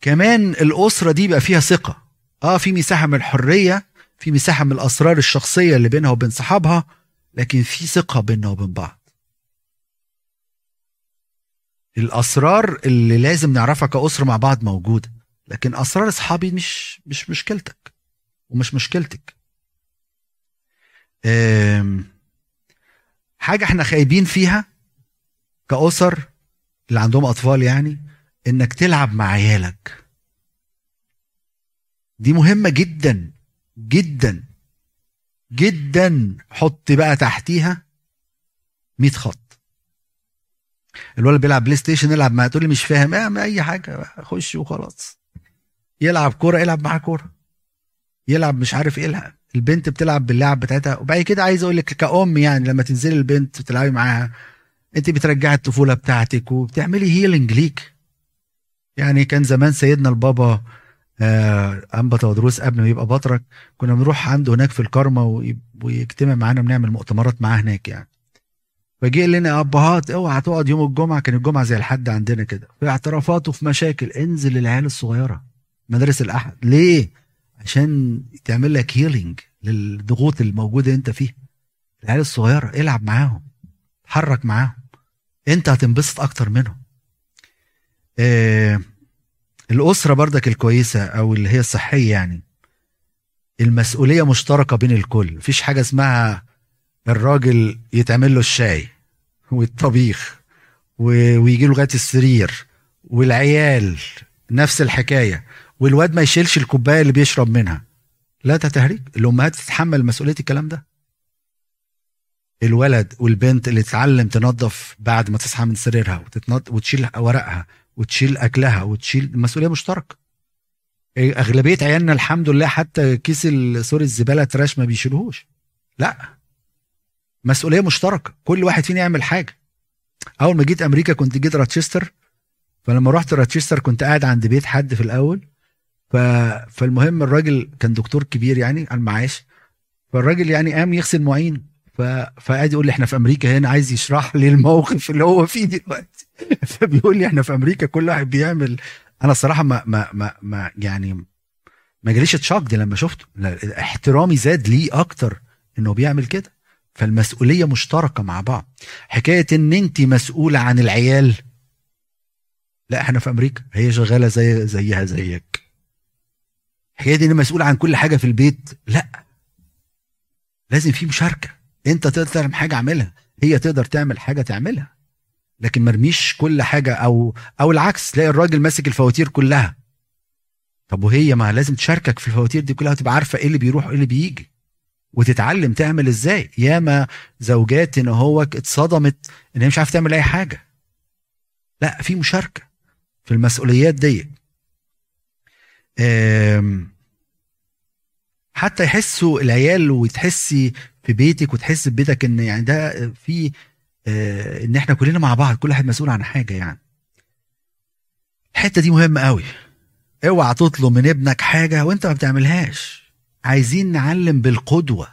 كمان الأسرة دي بقى فيها ثقة. آه في مساحة من الحرية في مساحة من الأسرار الشخصية اللي بينها وبين صحابها لكن في ثقة بيننا وبين بعض. الأسرار اللي لازم نعرفها كأسرة مع بعض موجودة. لكن أسرار أصحابي مش مش مشكلتك ومش مشكلتك. حاجة إحنا خايبين فيها كأسر اللي عندهم أطفال يعني إنك تلعب مع عيالك. دي مهمة جدا جدا جدا. حط بقى تحتيها 100 خط. الولد بيلعب PlayStation يلعب معاه. تقول لي مش فاهم. اعمل أي حاجة خش وخلاص. يلعب كورة يلعب معاه كورة. يلعب مش عارف إيه البنت بتلعب باللعب بتاعتها. وبعد كده عايز أقول لك كأم يعني لما تنزلي البنت تلعبي معاها أنت بترجعي الطفولة بتاعتك وبتعملي healing ليك. يعني كان زمان سيدنا البابا آه انبا تواضروس قبل ما يبقى بطرك كنا بنروح عنده هناك في الكرمه ويجتمع معانا بنعمل مؤتمرات معاه هناك يعني. فجه لنا ابهات اوعى تقعد يوم الجمعة كان الجمعة زي الحد عندنا كده. في اعترافات وفي مشاكل انزل للعيال الصغيرة. مدارس الأحد. ليه؟ عشان تعمل لك هيلينج للضغوط الموجودة أنت فيها. العيال الصغيرة العب معاهم اتحرك معاهم. أنت هتنبسط أكتر منهم. آه الأسرة بردك الكويسة أو اللي هي الصحية يعني. المسؤولية مشتركة بين الكل. مفيش حاجة اسمها الراجل يتعمل له الشاي والطبيخ ويجي له لغايه السرير والعيال. نفس الحكاية. والواد ما يشيلش الكوباية اللي بيشرب منها. لا ده تهريج الأمهات تتحمل مسؤولية الكلام ده. الولد والبنت اللي تتعلم تنظف بعد ما تصحى من سريرها وتتنض... وتشيل ورقها وتشيل أكلها وتشيل مسؤولية مشتركة. أغلبية عيالنا الحمد لله حتى كيس sorry الزبالة trash ما بيشيلوهوش لا. مسؤولية مشتركة. كل واحد فينا يعمل حاجة. أول ما جيت أمريكا كنت جيت Rochester. فلما رحت Rochester كنت قاعد عند بيت حد في الأول. فالمهم الراجل كان دكتور كبير يعني على المعاش. فالراجل يعني قام يغسل معين. ف... فقعد يقول لي إحنا في أمريكا هنا عايز يشرح لي الموقف اللي هو فيه دلوقتي. [laughs] فبيقول لي إحنا في أمريكا كل واحد بيعمل. أنا الصراحة ما ما ما, ما يعني ما جاليش تشاك دي لما شفته. احترامي زاد ليه أكتر إنه بيعمل كده. فالمسؤولية مشتركة مع بعض. حكاية إن انت مسؤولة عن العيال. لا إحنا في أمريكا هي شغالة زي زيها زيك. حكايه ان مسؤول عن كل حاجة في البيت؟ لا. لازم في مشاركة. انت تقدر تعمل حاجة اعملها. هي تقدر تعمل حاجة تعملها. لكن مرميش كل حاجة أو أو العكس تلاقي الراجل ماسك الفواتير كلها. طب وهي ما لازم تشاركك في الفواتير دي كلها وتبقى عارفة إيه اللي بيروح وإيه اللي بيجي. وتتعلم تعمل إزاي. ياما زوجات إن هو اتصدمت إن هي مش عارفة تعمل أي حاجة. لا في مشاركة في المسؤوليات دي حتى يحسوا العيال وتحسي في بيتك وتحس ببيتك إن يعني ده في آه، إن إحنا كلنا مع بعض كل واحد مسؤول عن حاجة يعني. الحتة دي مهمة قوي اوعى تطلب من ابنك حاجة وانت ما بتعملهاش. عايزين نعلم بالقدوة.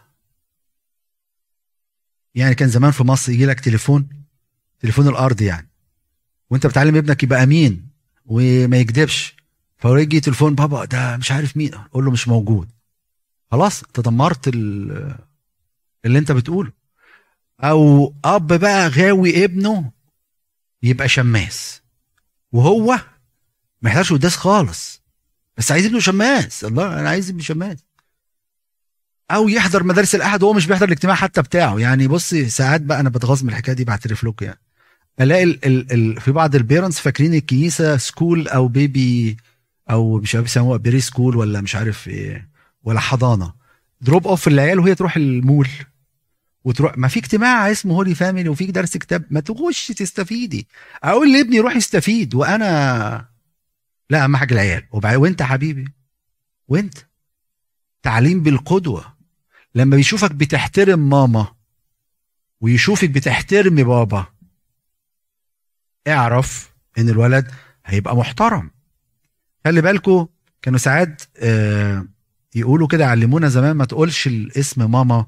يعني كان زمان في مصر يجي لك تليفون تليفون الأرض يعني. وانت بتعلم ابنك يبقى أمين وما يكذبش فيجي تليفون بابا ده مش عارف مين. قول له مش موجود. خلاص انت دمرت اللي أنت بتقوله. أو أب بقى غاوي ابنه يبقى شماس. وهو ما يحتاجش قداس خالص. بس عايز ابنه شماس. الله أنا عايز ابني شماس. أو يحضر مدارس الأحد وهو مش بيحضر الاجتماع حتى بتاعه. يعني بصي ساعات بقى أنا بتغاظ من الحكاية دي بعترف لكم يعني. ألاقي ال ال ال في بعض ال parents فاكرين الكنيسة school أو baby أو مش عارف بيسموها pre-school ولا مش عارف إيه ولا حضانة. drop off العيال وهي تروح المول وتروح. ما في اجتماع اسمه Holy Family وفي درس كتاب. ما تخش تستفيدي. أقول لابني روح يستفيد وأنا لا أهم حاجة العيال. وأنت حبيبي وأنت. تعليم بالقدوة. لما بيشوفك بتحترم ماما ويشوفك بتحترمي بابا اعرف إن الولد هيبقى محترم. خلي بالكو كانوا ساعات آه يقولوا كده علمونا زمان ما تقولش الاسم ماما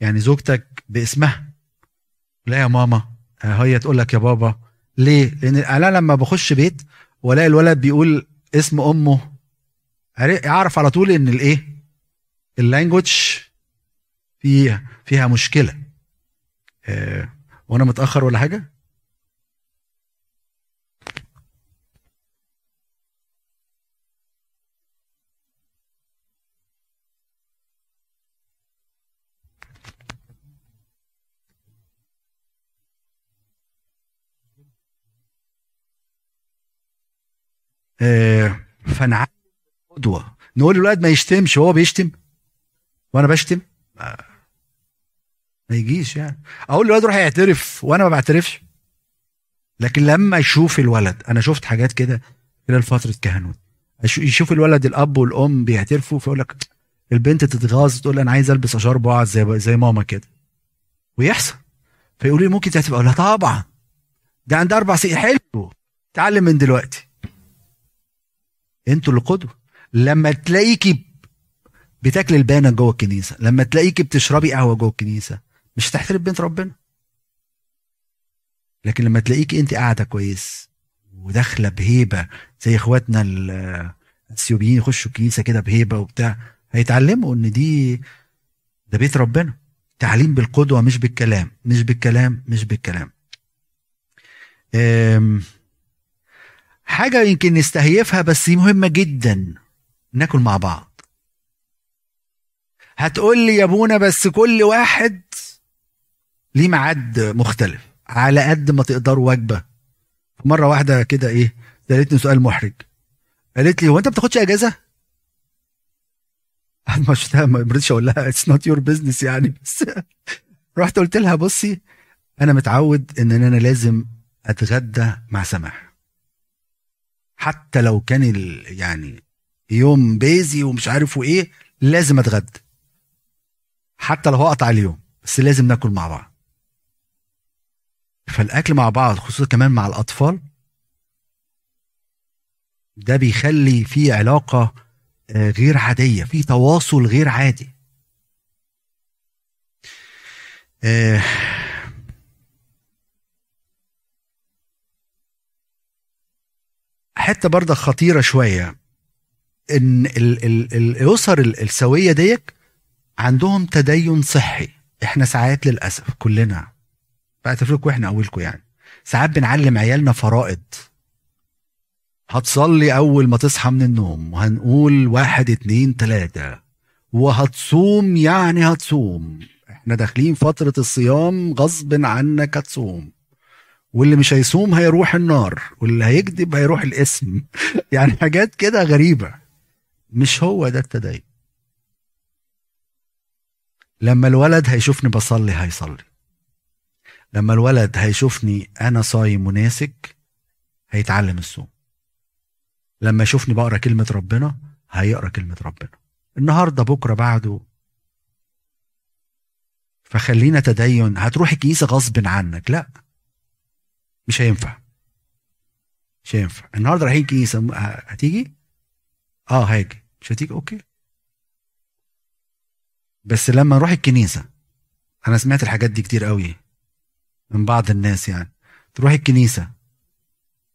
يعني زوجتك باسمها. لا يا ماما آه، هي تقول لك يا بابا. ليه؟ لأن أنا لما بخش بيت وألاقي الولد بيقول اسم أمه أعرف على طول إن الإيه؟ اللانجوج فيها فيها مشكلة. أه وأنا متأخر ولا حاجة؟ آه فنعلم قدوة. نقول للولد ما يشتمش هو بيشتم وأنا بشتم؟ ما يجيش يعني. أقول للولد روح يعترف وأنا ما بعترفش. لكن لما يشوف الولد أنا شفت حاجات كده خلال فترة كهنوت. يشوف الولد الأب والأم بيعترفوا فيقول لك البنت تتغاظ تقول أنا عايز ألبس أشار بعض زي زي ماما كده. ويحصل. فيقولوا لي ممكن تعترف أقول لها طبعا. ده عندها أربع سنين. حلو. تعلم من دلوقتي. أنتوا اللي قدوة. لما تلاقيكي بتاكل البانة جوه الكنيسة لما تلاقيكي بتشربي قهوة جوه الكنيسة مش هتحترم بنت ربنا. لكن لما تلاقيكي انت قاعدة كويس وداخلة بهيبة زي اخواتنا الاثيوبيين يخشوا الكنيسة كده بهيبة وبتاع هيتعلموا إن دي ده بيت ربنا. تعليم بالقدوة مش بالكلام مش بالكلام مش بالكلام. حاجة يمكن نستهيفها بس مهمة جدا. ناكل مع بعض. هتقول لي يا ابونا بس كل واحد ليه ميعاد مختلف. على قد ما تقدروا وجبة. مرة واحدة كده إيه سألتني سؤال محرج. قالت لي هو أنت بتاخدش أجازة؟ [laughs] ما شفتها ما رضيتش أقول لها it's not your business يعني. [laughs] بس رحت قلت لها بصي أنا متعود إن أنا لازم أتغدى مع سماح. حتى لو كان يعني يوم بيزي ومش عارف وايه لازم اتغدى. حتى لو هقطع اليوم بس لازم ناكل مع بعض. فالأكل مع بعض خصوصا كمان مع الأطفال ده بيخلي في علاقة آه، غير عادية في تواصل غير عادي. آه، حتة برضه خطيرة شوية. إن الأسر السوية ديك عندهم تدين صحي. إحنا ساعات للأسف كلنا. بعترف لكم إحنا اولكم يعني. ساعات بنعلم عيالنا فرائض. هتصلي أول ما تصحى من النوم وهنقول واحد اتنين تلاتة. وهتصوم يعني هتصوم. إحنا داخلين فترة الصيام غصب عنك هتصوم. واللي مش هيصوم هيروح النار واللي هيكذب هيروح الاسم. [laughs] يعني حاجات كده غريبة. مش هو ده التدين. لما الولد هيشوفني بصلي هيصلي. لما الولد هيشوفني أنا صايم وناسك هيتعلم الصوم. لما يشوفني بقرأ كلمة ربنا هيقرأ كلمة ربنا. النهارده بكرة بعده. فخلينا تدين. هتروح الكنيسة غصب عنك. لا. مش هينفع. مش هينفع. النهارده رايحين كنيسه هتيجي؟ آه هاجي مش هتيجي؟ أوكي. بس لما نروح الكنيسة أنا سمعت الحاجات دي كتير قوي من بعض الناس يعني. تروح الكنيسة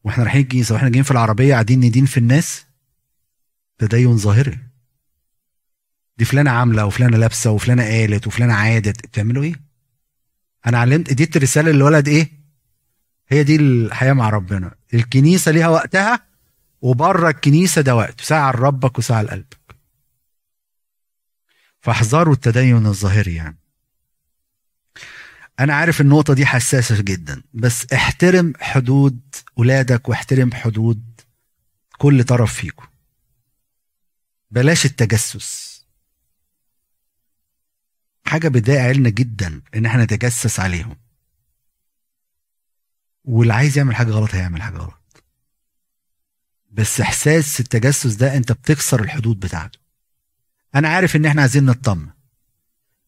وإحنا رايحين الكنيسة وإحنا جايين في العربية قاعدين ندين في الناس تدين ظاهري. دي فلانة عاملة وفلانة لابسة وفلانة قالت وفلانة عادت. بتعملوا إيه؟ أنا علمت اديت رساله للولد إيه؟ هي دي الحياة مع ربنا. الكنيسة ليها وقتها وبره الكنيسة ده وقت. ساعة لربك وساعة لقلبك فاحذروا التدين الظاهري يعني. أنا عارف النقطة دي حساسة جدا بس احترم حدود ولادك واحترم حدود كل طرف فيكم. بلاش التجسس. حاجة بتضايق عيلنا جدا إن إحنا نتجسس عليهم. واللي عايز يعمل حاجة غلط هيعمل حاجة غلط. بس إحساس التجسس ده أنت بتكسر الحدود بتاعته. أنا عارف إن إحنا عايزين نطمن.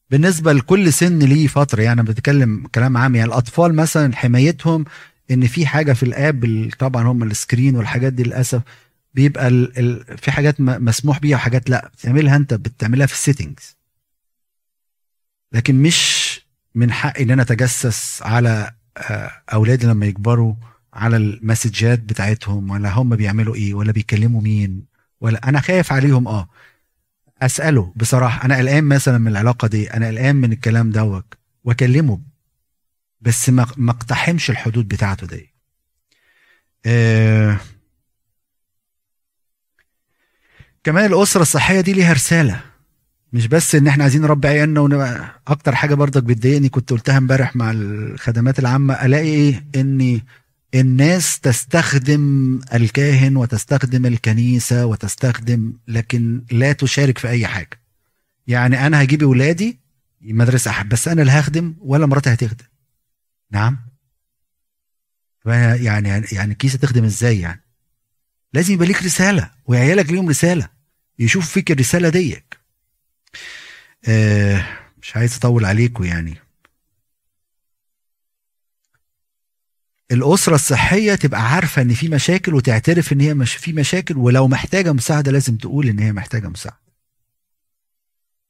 بالنسبة لكل سن ليه فترة يعني بتكلم كلام عام يعني الأطفال مثلا حمايتهم إن في حاجة في الآب طبعا هم ال screen والحاجات دي للأسف بيبقى ال ال في حاجات مسموح بيها وحاجات لأ. بتعملها أنت بتعملها في ال settings لكن مش من حقي إن أنا أتجسس على اولادي لما يكبروا على ال messages بتاعتهم ولا هم بيعملوا إيه؟ ولا بيكلموا مين؟ ولا أنا خايف عليهم آه. أسأله بصراحة أنا قلقان مثلا من العلاقة دي أنا قلقان من الكلام دوت وأكلمه. بس ما أقتحمش الحدود بتاعته دي. آه. كمان الأسرة الصحية دي ليها رسالة. مش بس إن إحنا عايزين نربي عيالنا ونبقى أكتر حاجة برضك بتضايقني كنت قلتها امبارح مع الخدمات العامة ألاقي إيه؟ اني الناس تستخدم الكاهن وتستخدم الكنيسة وتستخدم لكن لا تشارك في أي حاجة. يعني أنا هجيب أولادي مدرسة أحد بس أنا اللي هخدم ولا مراتي هتخدم. نعم. يعني يعني الكيسة تخدم إزاي يعني؟ لازم يبقى ليك رسالة وعيالك ليهم رسالة يشوف فيك الرسالة ديك. آه مش عايز أطول عليكم يعني. الأسرة الصحية تبقى عارفة إن في مشاكل وتعترف إن هي مش في مشاكل ولو محتاجة مساعدة لازم تقول إن هي محتاجة مساعدة.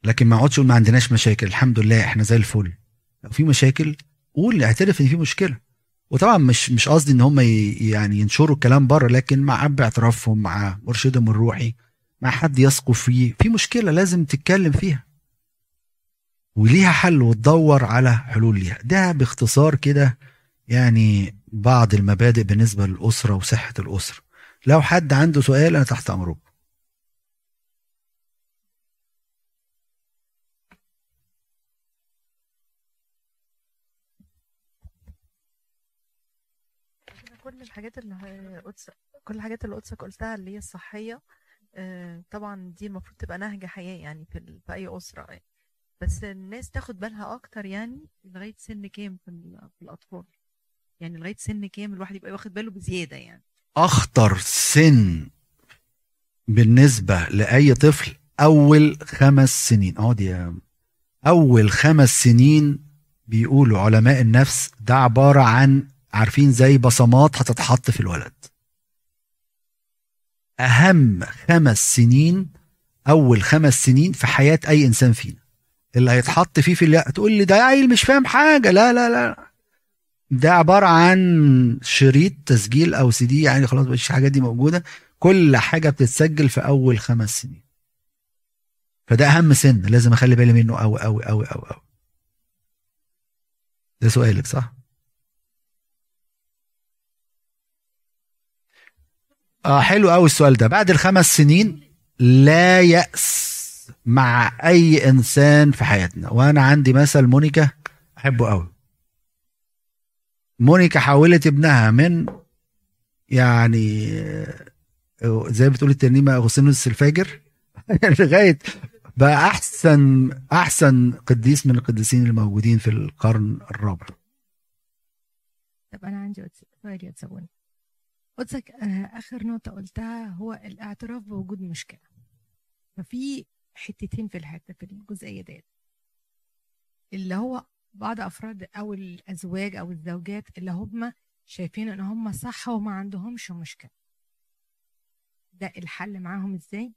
لكن ما اقعدش أقول ما عندناش مشاكل الحمد لله إحنا زي الفل. لو في مشاكل قول اعترف إن في مشكلة. وطبعا مش مش قصدي إن هم يعني ينشروا الكلام بره لكن مع باعترافهم مع مرشدهم الروحي مع حد يثقوا فيه في مشكلة لازم تتكلم فيها. وليها حل وتدور على حلول ليها. ده باختصار كده يعني بعض المبادئ بالنسبة للأسرة وصحة الأسرة. لو حد عنده سؤال أنا تحت أمركم كل الحاجات اللي كل الحاجات اللي قدسك قلتها اللي هي الصحية آه، طبعا دي المفروض تبقى نهج حياة يعني في, في أي أسرة. يعني. بس الناس تاخد بالها أكتر يعني لغاية سن كام في, الأطفال. يعني لغاية سن كام الواحد يبقى واخد باله بزيادة يعني. أخطر سن بالنسبة لأي طفل أول خمس سنين. اقعد يا أول خمس سنين بيقولوا علماء النفس ده عبارة عن عارفين زي بصمات هتتحط في الولد. أهم خمس سنين أول خمس سنين في حياة أي إنسان فينا. اللي هيتحط فيه في اللي تقول لي ده عيل مش فاهم حاجة. لا لا لا. ده عبارة عن شريط تسجيل أو سي دي يعني خلاص مش الحاجات دي موجودة. كل حاجة بتتسجل في أول خمس سنين. فده أهم سن لازم أخلي بالي منه قوي قوي قوي قوي قوي ده سؤالك صح؟ آه حلو قوي السؤال ده. بعد الخمس سنين لا يأس مع أي إنسان في حياتنا. وأنا عندي مثل مونيكا أحبه قوي مونيكا حولت ابنها من يعني زي بتقول الترنيمه اغسطينوس الفاجر [laughs] لغاية بقى أحسن أحسن قديس من القديسين الموجودين في القرن الرابع. طب أنا عندي سؤال يا تسووني قدسك آه، آخر نقطة قلتها هو الاعتراف بوجود مشكلة. ففي حتتين في الحتة في الجزئية ديت. اللي هو بعض أفراد أو الأزواج أو الزوجات اللي هم شايفين إن هم صح وما عندهمش مشكلة. ده الحل معاهم إزاي؟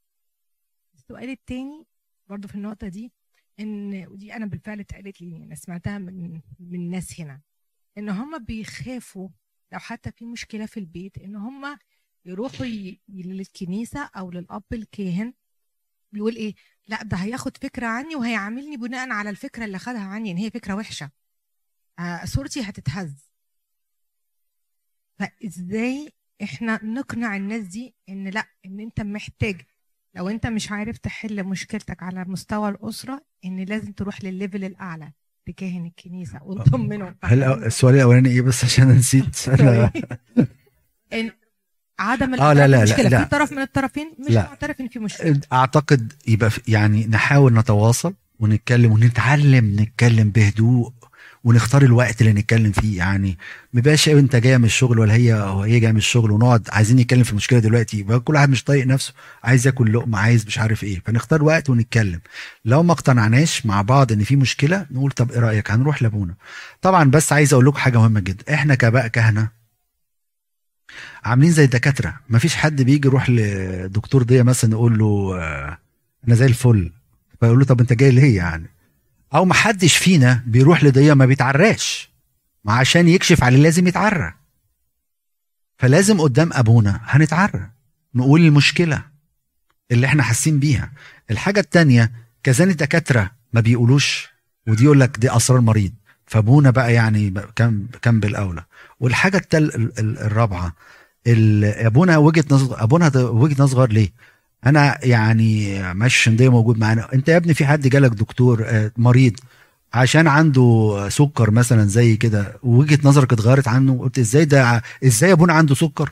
السؤال التاني برضو في النقطة دي إن ودي أنا بالفعل اتقالت لي أنا سمعتها من من ناس هنا. إن هم بيخافوا لو حتى في مشكلة في البيت إن هم يروحوا للكنيسة أو للأب الكاهن بيقول إيه؟ لا ده هياخد فكرة عني وهيعاملني بناء على الفكرة اللي خدها عني إن هي فكرة وحشة. آه صورتي هتتهز. فإزاي إحنا نقنع الناس دي إن لأ إن أنت محتاج لو أنت مش عارف تحل مشكلتك على مستوى الأسرة إن لازم تروح للليفل الأعلى لكاهن الكنيسة. وتطمنه هل السؤال الأولاني إيه بس عشان نسيت؟ [laughs] [laughs] إن عدم آه، لا، لا، لا، المشكلة لا. في طرف من الطرفين مش لا. معترف ان في مشكلة. أعتقد يبقى يعني نحاول نتواصل ونتكلم ونتعلم نتكلم بهدوء ونختار الوقت اللي نتكلم فيه. يعني ما يبقاش أنت جاية من الشغل ولا هي أو هي جاية من الشغل ونقعد عايزين نتكلم في المشكلة دلوقتي. يبقى كل واحد مش طايق نفسه عايز ياكل لقمة عايز مش عارف إيه. فنختار وقت ونتكلم. لو ما اقتنعناش مع بعض إن في مشكلة نقول طب إيه رأيك؟ هنروح لابونا. طبعا بس عايز أقول لكم حاجة مهمة جدا. إحنا كباء كهنة عاملين زي الدكاترة. مفيش حد بيجي يروح لدكتور ضيا مثلا يقول له آه، أنا زي الفل. فيقول له طب أنت جاي ليه يعني؟ أو ما حدش فينا بيروح لضيا ما بيتعراش. ما عشان يكشف عليه لازم يتعرى. فلازم قدام أبونا هنتعرى. نقول المشكلة اللي إحنا حاسين بيها. الحاجة التانية كذلك الدكاتره ما بيقولوش ودي يقول لك دي أسرار مريض. فابونا بقى يعني كم كم بالأولى. والحاجة التل ال- ال- الرابعة ال- أبونا وجهة نظر أبونا ده وجهة نظر ليه؟ أنا يعني ماشي شنديه موجود معانا. أنت يا ابني في حد جالك دكتور آه، مريض عشان عنده سكر مثلا زي كده ووجهه نظرك اتغيرت عنه قلت إزاي ده إزاي أبونا عنده سكر؟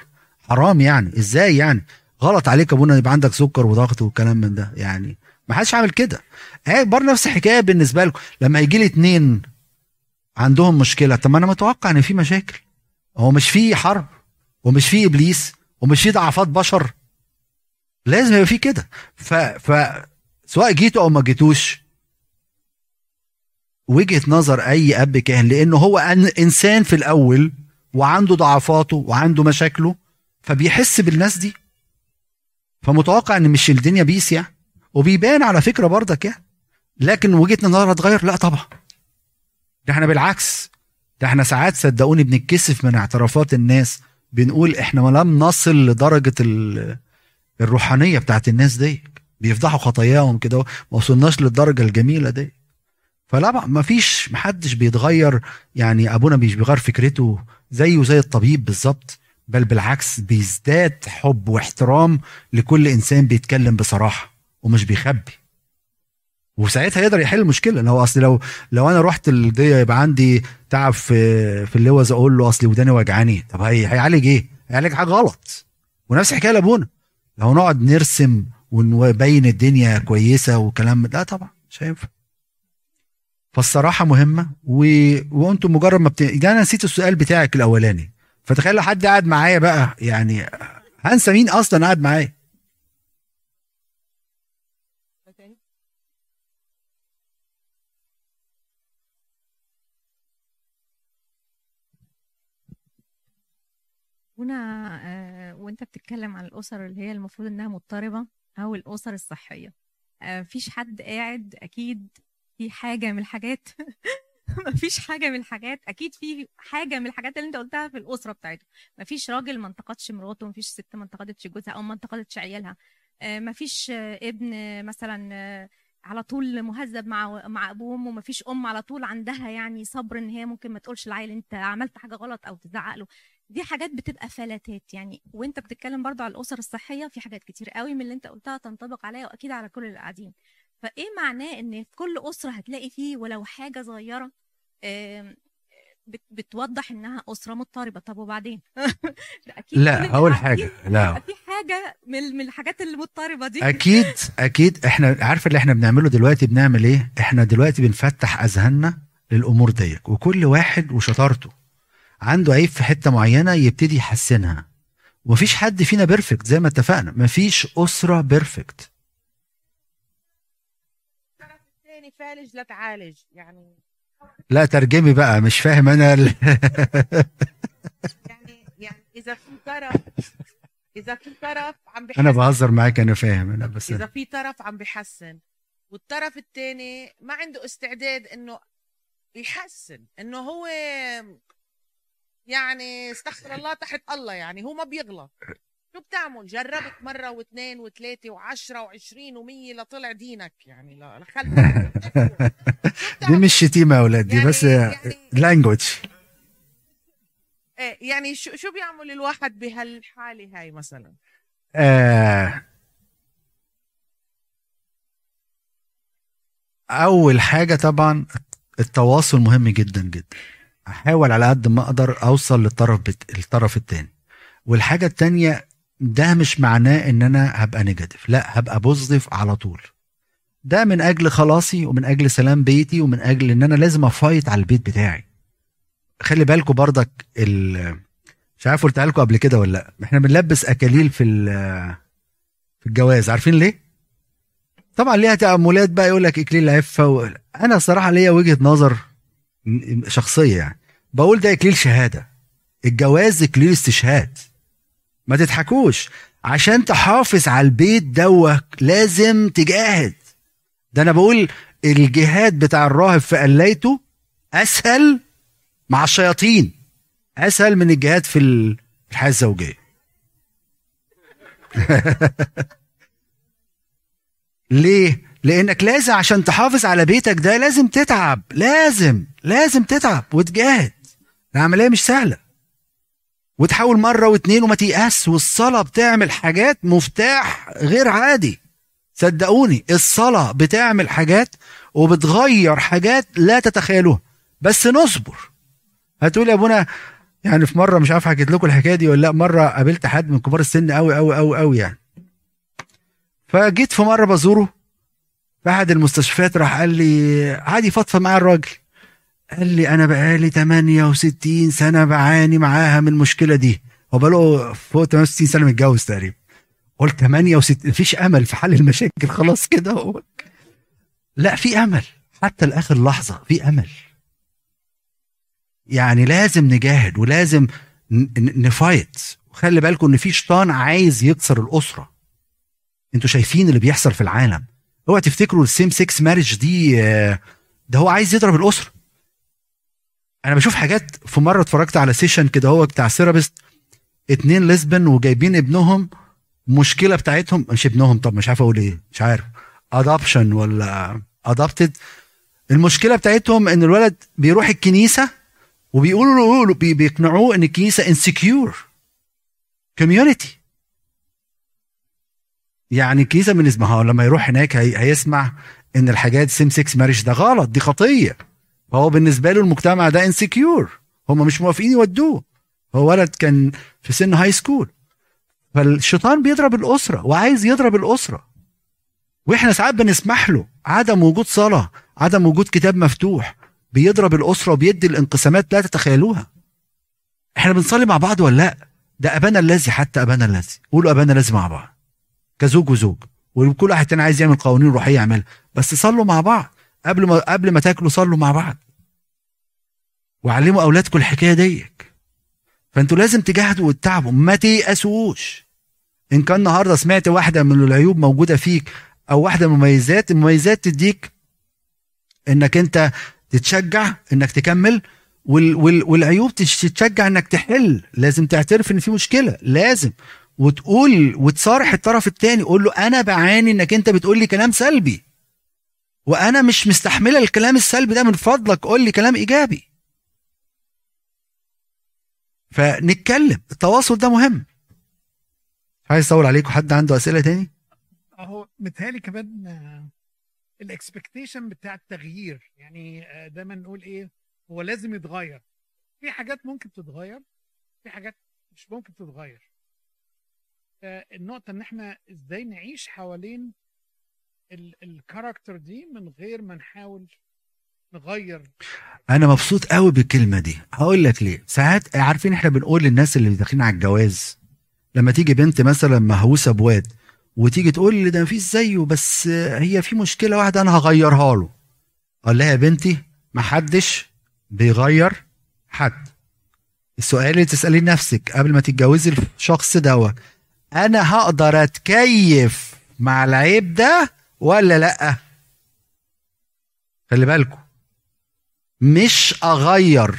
حرام يعني. إزاي يعني؟ غلط عليك أبونا يبقى عندك سكر وضغط والكلام من ده. يعني ما حدش عامل كده. هي برضه نفس الحكاية بالنسبة لكم. لما يجي لي اتنين عندهم مشكلة. طب ما أنا متوقع إن في مشاكل. هو مش في حرب ومش في إبليس ومش في ضعفات بشر. لازم يبقى في كده. ف ف سواء جيتوا أو ما جيتوش وجهة نظر أي أب كاهن لأنه هو إنسان في الأول وعنده ضعفاته وعنده مشاكله فبيحس بالناس دي. فمتوقع إن مش الدنيا بيس يعني. وبيبان على فكرة برضك يعني. لكن وجهة نظرها اتغير. لا طبعا. ده إحنا بالعكس ده إحنا ساعات صدقوني بنتكسف من اعترافات الناس بنقول إحنا لم نصل لدرجة ال- الروحانية بتاعت الناس دي بيفضحوا خطاياهم كده ما وصلناش للدرجة الجميلة دي فلا ما فيش محدش بيتغير يعني أبونا مش بيغير فكرته زيه زي الطبيب بالظبط بل بالعكس بيزداد حب واحترام لكل إنسان بيتكلم بصراحة ومش بيخبي. وساعتها يقدر يحل المشكلة. لو أصل لو لو أنا رحت الدية يبقى عندي تعب في في اللوز أقول له أصل وداني وجعاني طب هي هيعالج إيه؟ هيعالج حاجة غلط. ونفس الحكاية لأبونا. لو نقعد نرسم ونبين الدنيا كويسة وكلام ده طبعا مش هينفع. فالصراحة مهمة. و... وأنتم مجرد ما بت... ده أنا نسيت السؤال بتاعك الأولاني. فتخيل لو حد قاعد معايا بقى يعني هنسى مين أصلا قاعد معايا؟ هنا آه، وانت بتتكلم عن الأسر اللي هي المفروض إنها مضطربة أو الأسر الصحية. آه، مفيش حد قاعد أكيد في حاجة من الحاجات [laughs] مفيش حاجة من الحاجات أكيد في حاجة من الحاجات اللي أنت قلتها في الأسرة بتاعته مفيش راجل ما انتقدش مراته مفيش ست ما انتقدتش جوزها أو ما انتقدتش عيالها. آه، مفيش ابن مثلا على طول مهذب مع مع ابوه وامه مفيش أم على طول عندها يعني صبر إن هي ممكن ما تقولش العيل أنت عملت حاجة غلط أو تزعق له. دي حاجات بتبقى فلاتات. يعني وانت بتتكلم برضو على الأسر الصحية في حاجات كتير قوي من اللي انت قلتها تنطبق عليا وأكيد على كل اللي قاعدين فإيه معناه إن في كل أسرة هتلاقي فيه ولو حاجة صغيرة بتوضح إنها أسرة مضطربة؟ طب وبعدين؟ [laughs] أكيد لا أول حاجة لا. في حاجة من من الحاجات المضطربة دي. أكيد أكيد. إحنا عارفه اللي إحنا بنعمله دلوقتي بنعمل إيه؟ إحنا دلوقتي بنفتح أذهاننا للأمور ديك وكل واحد وشطارته. عنده عيب في حتة معينة يبتدي يحسنها. ومفيش حد فينا perfect زي ما اتفقنا. مفيش أسرة perfect الطرف الثاني فالج لا تعالج. يعني لا ترجمي بقى مش فاهم أنا ال... يعني يعني إذا في طرف إذا في طرف عم بحسن [laughs] أنا بهزر معاك أنا فاهم أنا بس إذا في طرف عم بحسن والطرف الثاني ما عنده استعداد إنه يحسن إنه هو يعني استغفر الله تحت الله يعني هو ما بيغلط. شو بتعمل؟ جربت مرة واثنين وثلاثة وعشرة وعشرين ومية لطلع دينك يعني لخلف [laughs] دي مش شتيمه يا أولاد دي يعني- بس يعني- لانجوج إيه يعني شو شو بيعمل الواحد بهالحالة هاي مثلا؟ آه أول حاجة طبعا التواصل مهم جدا جدا. احاول على قد ما أقدر أوصل للطرف بت... الطرف التاني. والحاجة التانية ده مش معناه إن أنا هبقى negative لا هبقى positive على طول. ده من أجل خلاصي ومن أجل سلام بيتي ومن أجل إن أنا لازم أ fight على البيت بتاعي. خلي بالكم برضك ال... مش عارف قلتها لكم قبل كده ولا لأ. إحنا بنلبس أكاليل في في الجواز. عارفين ليه؟ طبعا ليها تأملات بقى يقول لك إكليل عفة و... أنا صراحة ليا وجهة نظر شخصية يعني. بقول ده إكليل شهادة. الجواز إكليل استشهاد. ما تضحكوش. عشان تحافظ على البيت دوك لازم تجاهد. ده أنا بقول الجهاد بتاع الراهب في قلايته أسهل مع الشياطين. أسهل من الجهاد في ال- في الحياة الزوجية. [laughs] ليه؟ لأنك لازم عشان تحافظ على بيتك ده لازم تتعب. لازم لازم تتعب وتجاهد. العملية مش سهلة. وتحاول مرة واتنين وما تيأس والصلاة بتعمل حاجات مفتاح غير عادي. صدقوني الصلاة بتعمل حاجات وبتغير حاجات لا تتخيلوها. بس نصبر. هتقول يا أبونا يعني في مرة مش عارف حكيت لكم الحكاية دي ولا لأ مرة قابلت حد من كبار السن قوي قوي قوي قوي يعني. فجيت في مرة بزوره احد المستشفيات راح قال لي عادي فضفض معايا الراجل. قال لي أنا بقالي 68 سنة بعاني معاها من المشكلة دي. هو بقاله فوق 68 سنة متجوز تقريبا. قلت 68 مفيش أمل في حل المشاكل خلاص كده هو. لا في أمل. حتى لآخر لحظة في أمل. يعني لازم نجاهد ولازم ن fight. وخلي بالكم إن في شيطان عايز يكسر الأسرة. أنتوا شايفين اللي بيحصل في العالم. اوعى تفتكروا ال same sex marriage دي آه، ده هو عايز يضرب الاسره. أنا بشوف حاجات في مرة اتفرجت على session كده هو بتاع therapist اتنين lesbian وجايبين ابنهم مشكلة بتاعتهم مش ابنهم طب مش عارف أقول إيه مش عارف adoption ولا adopted المشكلة بتاعتهم إن الولد بيروح الكنيسة وبيقولوا له بي- بيقنعوه إن الكنيسة insecure community يعني الكنيسة بالنسبة له لما يروح هناك هي هيسمع إن الحاجات same sex marriage ده غلط دي خطية. فهو بالنسبة له المجتمع ده insecure هم مش موافقين يودوه. هو ولد كان في سن هاي سكول فالشيطان بيضرب الأسرة وعايز يضرب الأسرة. وإحنا ساعات بنسمح له. عدم وجود صلاة عدم وجود كتاب مفتوح بيضرب الأسرة وبيدي الانقسامات لا تتخيلوها. إحنا بنصلي مع بعض ولا لأ؟ ده أبانا الذي حتى أبانا الذي. قولوا أبانا الذي مع بعض. كزوج وزوج وكل واحد تاني عايز يعمل قوانين روحية يعملها. بس صلوا مع بعض. قبل ما قبل ما تاكلوا صلوا مع بعض. وعلموا أولادكم الحكاية ديك. فانتوا لازم تجاهدوا وتتعبوا ما تيأسوش. إن كان النهارده سمعت واحدة من العيوب موجودة فيك أو واحدة من المميزات المميزات تديك إنك أنت تتشجع إنك تكمل وال وال والعيوب تش- تتشجع إنك تحل. لازم تعترف إن في مشكلة. لازم. وتقول وتصارح الطرف التاني قول له أنا بعاني إنك أنت بتقول لي كلام سلبي. وأنا مش مستحملة الكلام السلبي ده من فضلك قول لي كلام إيجابي. فنتكلم التواصل ده مهم. عايز أطول عليكم حد عنده أسئلة تاني؟ أهو متهيألي كمان الاكسبكتيشن بتاع التغيير. يعني آه، دايما نقول إيه هو لازم يتغير. في حاجات ممكن تتغير في حاجات مش ممكن تتغير. النقطة إن إحنا إزاي نعيش حوالين ال- الكاركتر دي من غير ما نحاول نغير. أنا مبسوط قوي بالكلمة دي. هقول لك ليه. ساعات عارفين إحنا بنقول للناس اللي داخلين على الجواز لما تيجي بنت مثلا مهووسة بواد وتيجي تقول لي ده مفيش زيه بس هي في مشكلة واحدة أنا هغيرها له. أقول لها يا بنتي ما حدش بيغير حد. السؤال اللي تسأليه نفسك قبل ما تتجوزي الشخص دوت أنا هقدر أتكيف مع العيب ده ولا لأ؟ خلي بالكم مش أغير.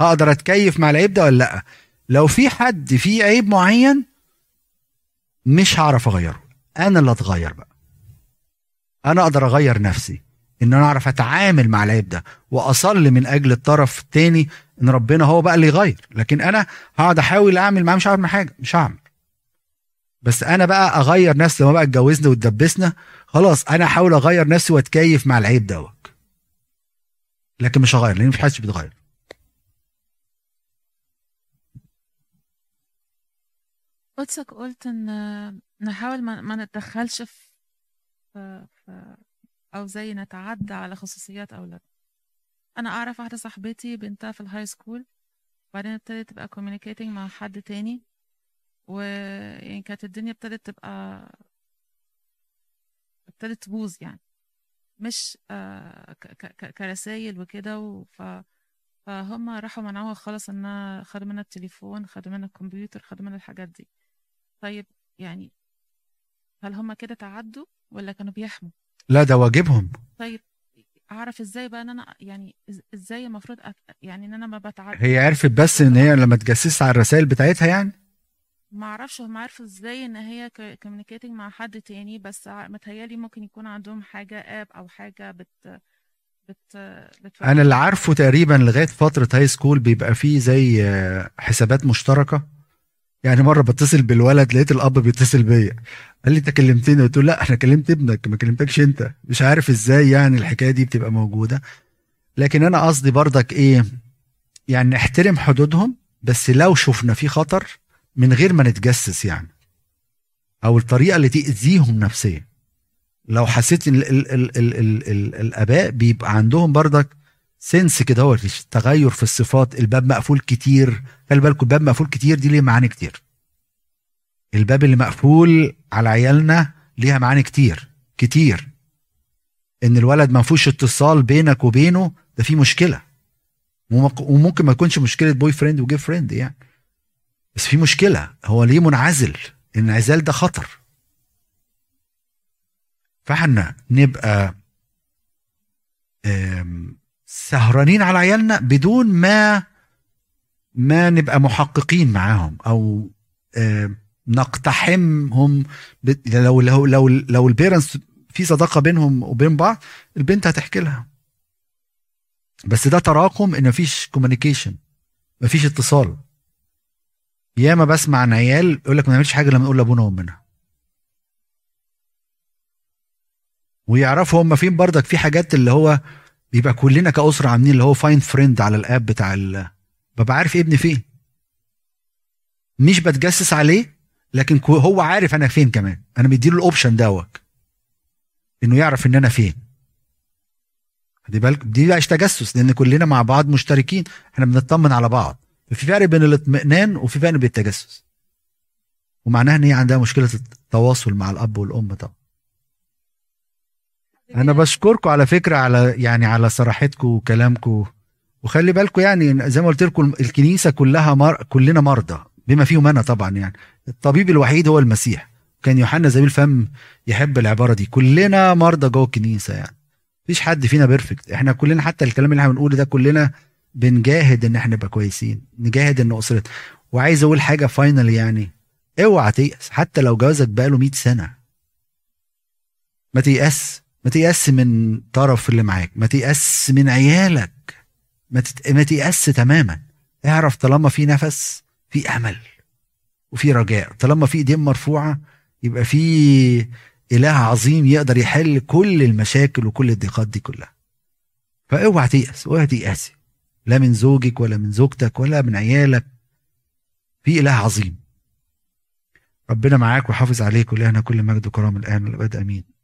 هقدر أتكيف مع العيب ده ولا لأ؟ لو في حد فيه عيب معين مش هعرف أغيره. أنا اللي أتغير بقى. أنا أقدر أغير نفسي. إن أنا أعرف أتعامل مع العيب ده وأصلي من أجل الطرف التاني إن ربنا هو بقى اللي يغير. لكن أنا هقعد أحاول أعمل معاه مش هعمل حاجة مش هعمل. بس أنا بقى أغير نفسي لما بقى اتجوزنا واتدبسنا خلاص أنا أحاول أغير نفسي وأتكيف مع العيب دوت. لكن مش هغير لأن مفيش حد بيتغير. قدسك قلت إن نحاول ما, ما نتدخلش في, في, أو زي نتعدى على خصوصيات أولادنا. أنا أعرف واحدة صاحبتي بنتها في ال high school وبعدين ابتدت تبقى communicating مع حد تاني. ويعني كانت الدنيا ابتدت تبقى ابتدت تبوظ يعني. مش آه كرسايل وكده وف فهم راحوا منعوها خالص إنها خدوا منها التليفون خدوا منها الكمبيوتر خدوا منها الحاجات دي. طيب يعني هل هم كده تعدوا ولا كانوا بيحموا؟ لا ده واجبهم. طيب أعرف إزاي بقى إن أنا يعني إزاي المفروض أت... يعني إن أنا ما بتعدى هي عرفت بس إن هي لما تجسس على الرسائل بتاعتها يعني؟ ما أعرفش هم عارفوا إزاي ان هي communicating مع حد تاني بس متهيألي ممكن يكون عندهم حاجة app أو حاجة بت بت بت أنا اللي عارفه تقريبا لغاية فترة high school بيبقى فيه زي حسابات مشتركة. يعني مرة بتصل بالولد لقيت الأب بيتصل بيا. قال لي أنت كلمتني؟ قلت له لا أنا كلمت ابنك ما كلمتكش أنت. مش عارف إزاي يعني الحكاية دي بتبقى موجودة. لكن أنا قصدي برضك إيه يعني نحترم حدودهم بس لو شفنا في خطر من غير ما نتجسس يعني. أو الطريقة اللي تأذيهم نفسيا. لو حسيت إن ال ال ال ال ال ال الأباء بيبقى عندهم برضك سنس كده هو تغير في الصفات الباب مقفول كتير. خلي بالكم الباب مقفول كتير دي ليه معاني كتير. الباب اللي مقفول على عيالنا ليها معاني كتير كتير. إن الولد ما فيهوش اتصال بينك وبينه ده في مشكلة. وممكن ما يكونش مشكلة boyfriend و girlfriend يعني. بس في مشكلة هو ليه منعزل؟ الانعزال ده خطر. فاحنا نبقى سهرانين على عيالنا بدون ما ما نبقى محققين معاهم أو نقتحمهم لو لو لو لو ال parents في صداقة بينهم وبين بعض البنت هتحكي لها. بس ده تراكم إن مفيش communication مفيش اتصال. ياما بسمع عن عيال يقول لك ما نعملش حاجة لما نقول لأبونا وأمنا. ويعرفوا هم فين برضك في حاجات اللي هو بيبقى كلنا كأسرة عاملين اللي هو find friend على ال app بتاع ال ببقى عارف ابني فين. مش بتجسس عليه لكن هو عارف أنا فين كمان. أنا مديله ال option دوت إنه يعرف إن أنا فين. خدي بالك دي بقى تجسس لأن كلنا مع بعض مشتركين. إحنا بنطمن على بعض. في فرق بين الاطمئنان وفي فرق بين التجسس. ومعناها إن هي عندها مشكلة التواصل مع الأب والأم طبعا. أنا بشكركم على فكرة على يعني على صراحتكم وكلامكم. وخلي بالكم يعني زي ما قلت لكم الكنيسة كلها مر... كلنا مرضى بما فيهم أنا طبعا يعني. الطبيب الوحيد هو المسيح. كان يوحنا زميل فم يحب العبارة دي. كلنا مرضى جوه الكنيسة يعني. مفيش حد فينا بيرفكت إحنا كلنا حتى الكلام اللي إحنا بنقوله ده كلنا بنجاهد إن إحنا نبقى كويسين نجاهد إن أسرتنا. وعايز أقول حاجة final يعني أوعى تيأس حتى لو جوازك بقاله 100 سنة. ما تيأس ما تيأس من طرف اللي معاك ما تيأس من عيالك. ما, تت... ما تيأس تماما. اعرف طالما في نفس في أمل وفي رجاء. طالما في ايدين مرفوعة يبقى في إله عظيم يقدر يحل كل المشاكل وكل الضيقات دي كلها. فأوعى تيأس أوعى تيأسي لا من زوجك ولا من زوجتك ولا من عيالك. في إله عظيم. ربنا معاك وحافظ عليك ولهنا كل مجد وكرم الآن والأبد. آمين.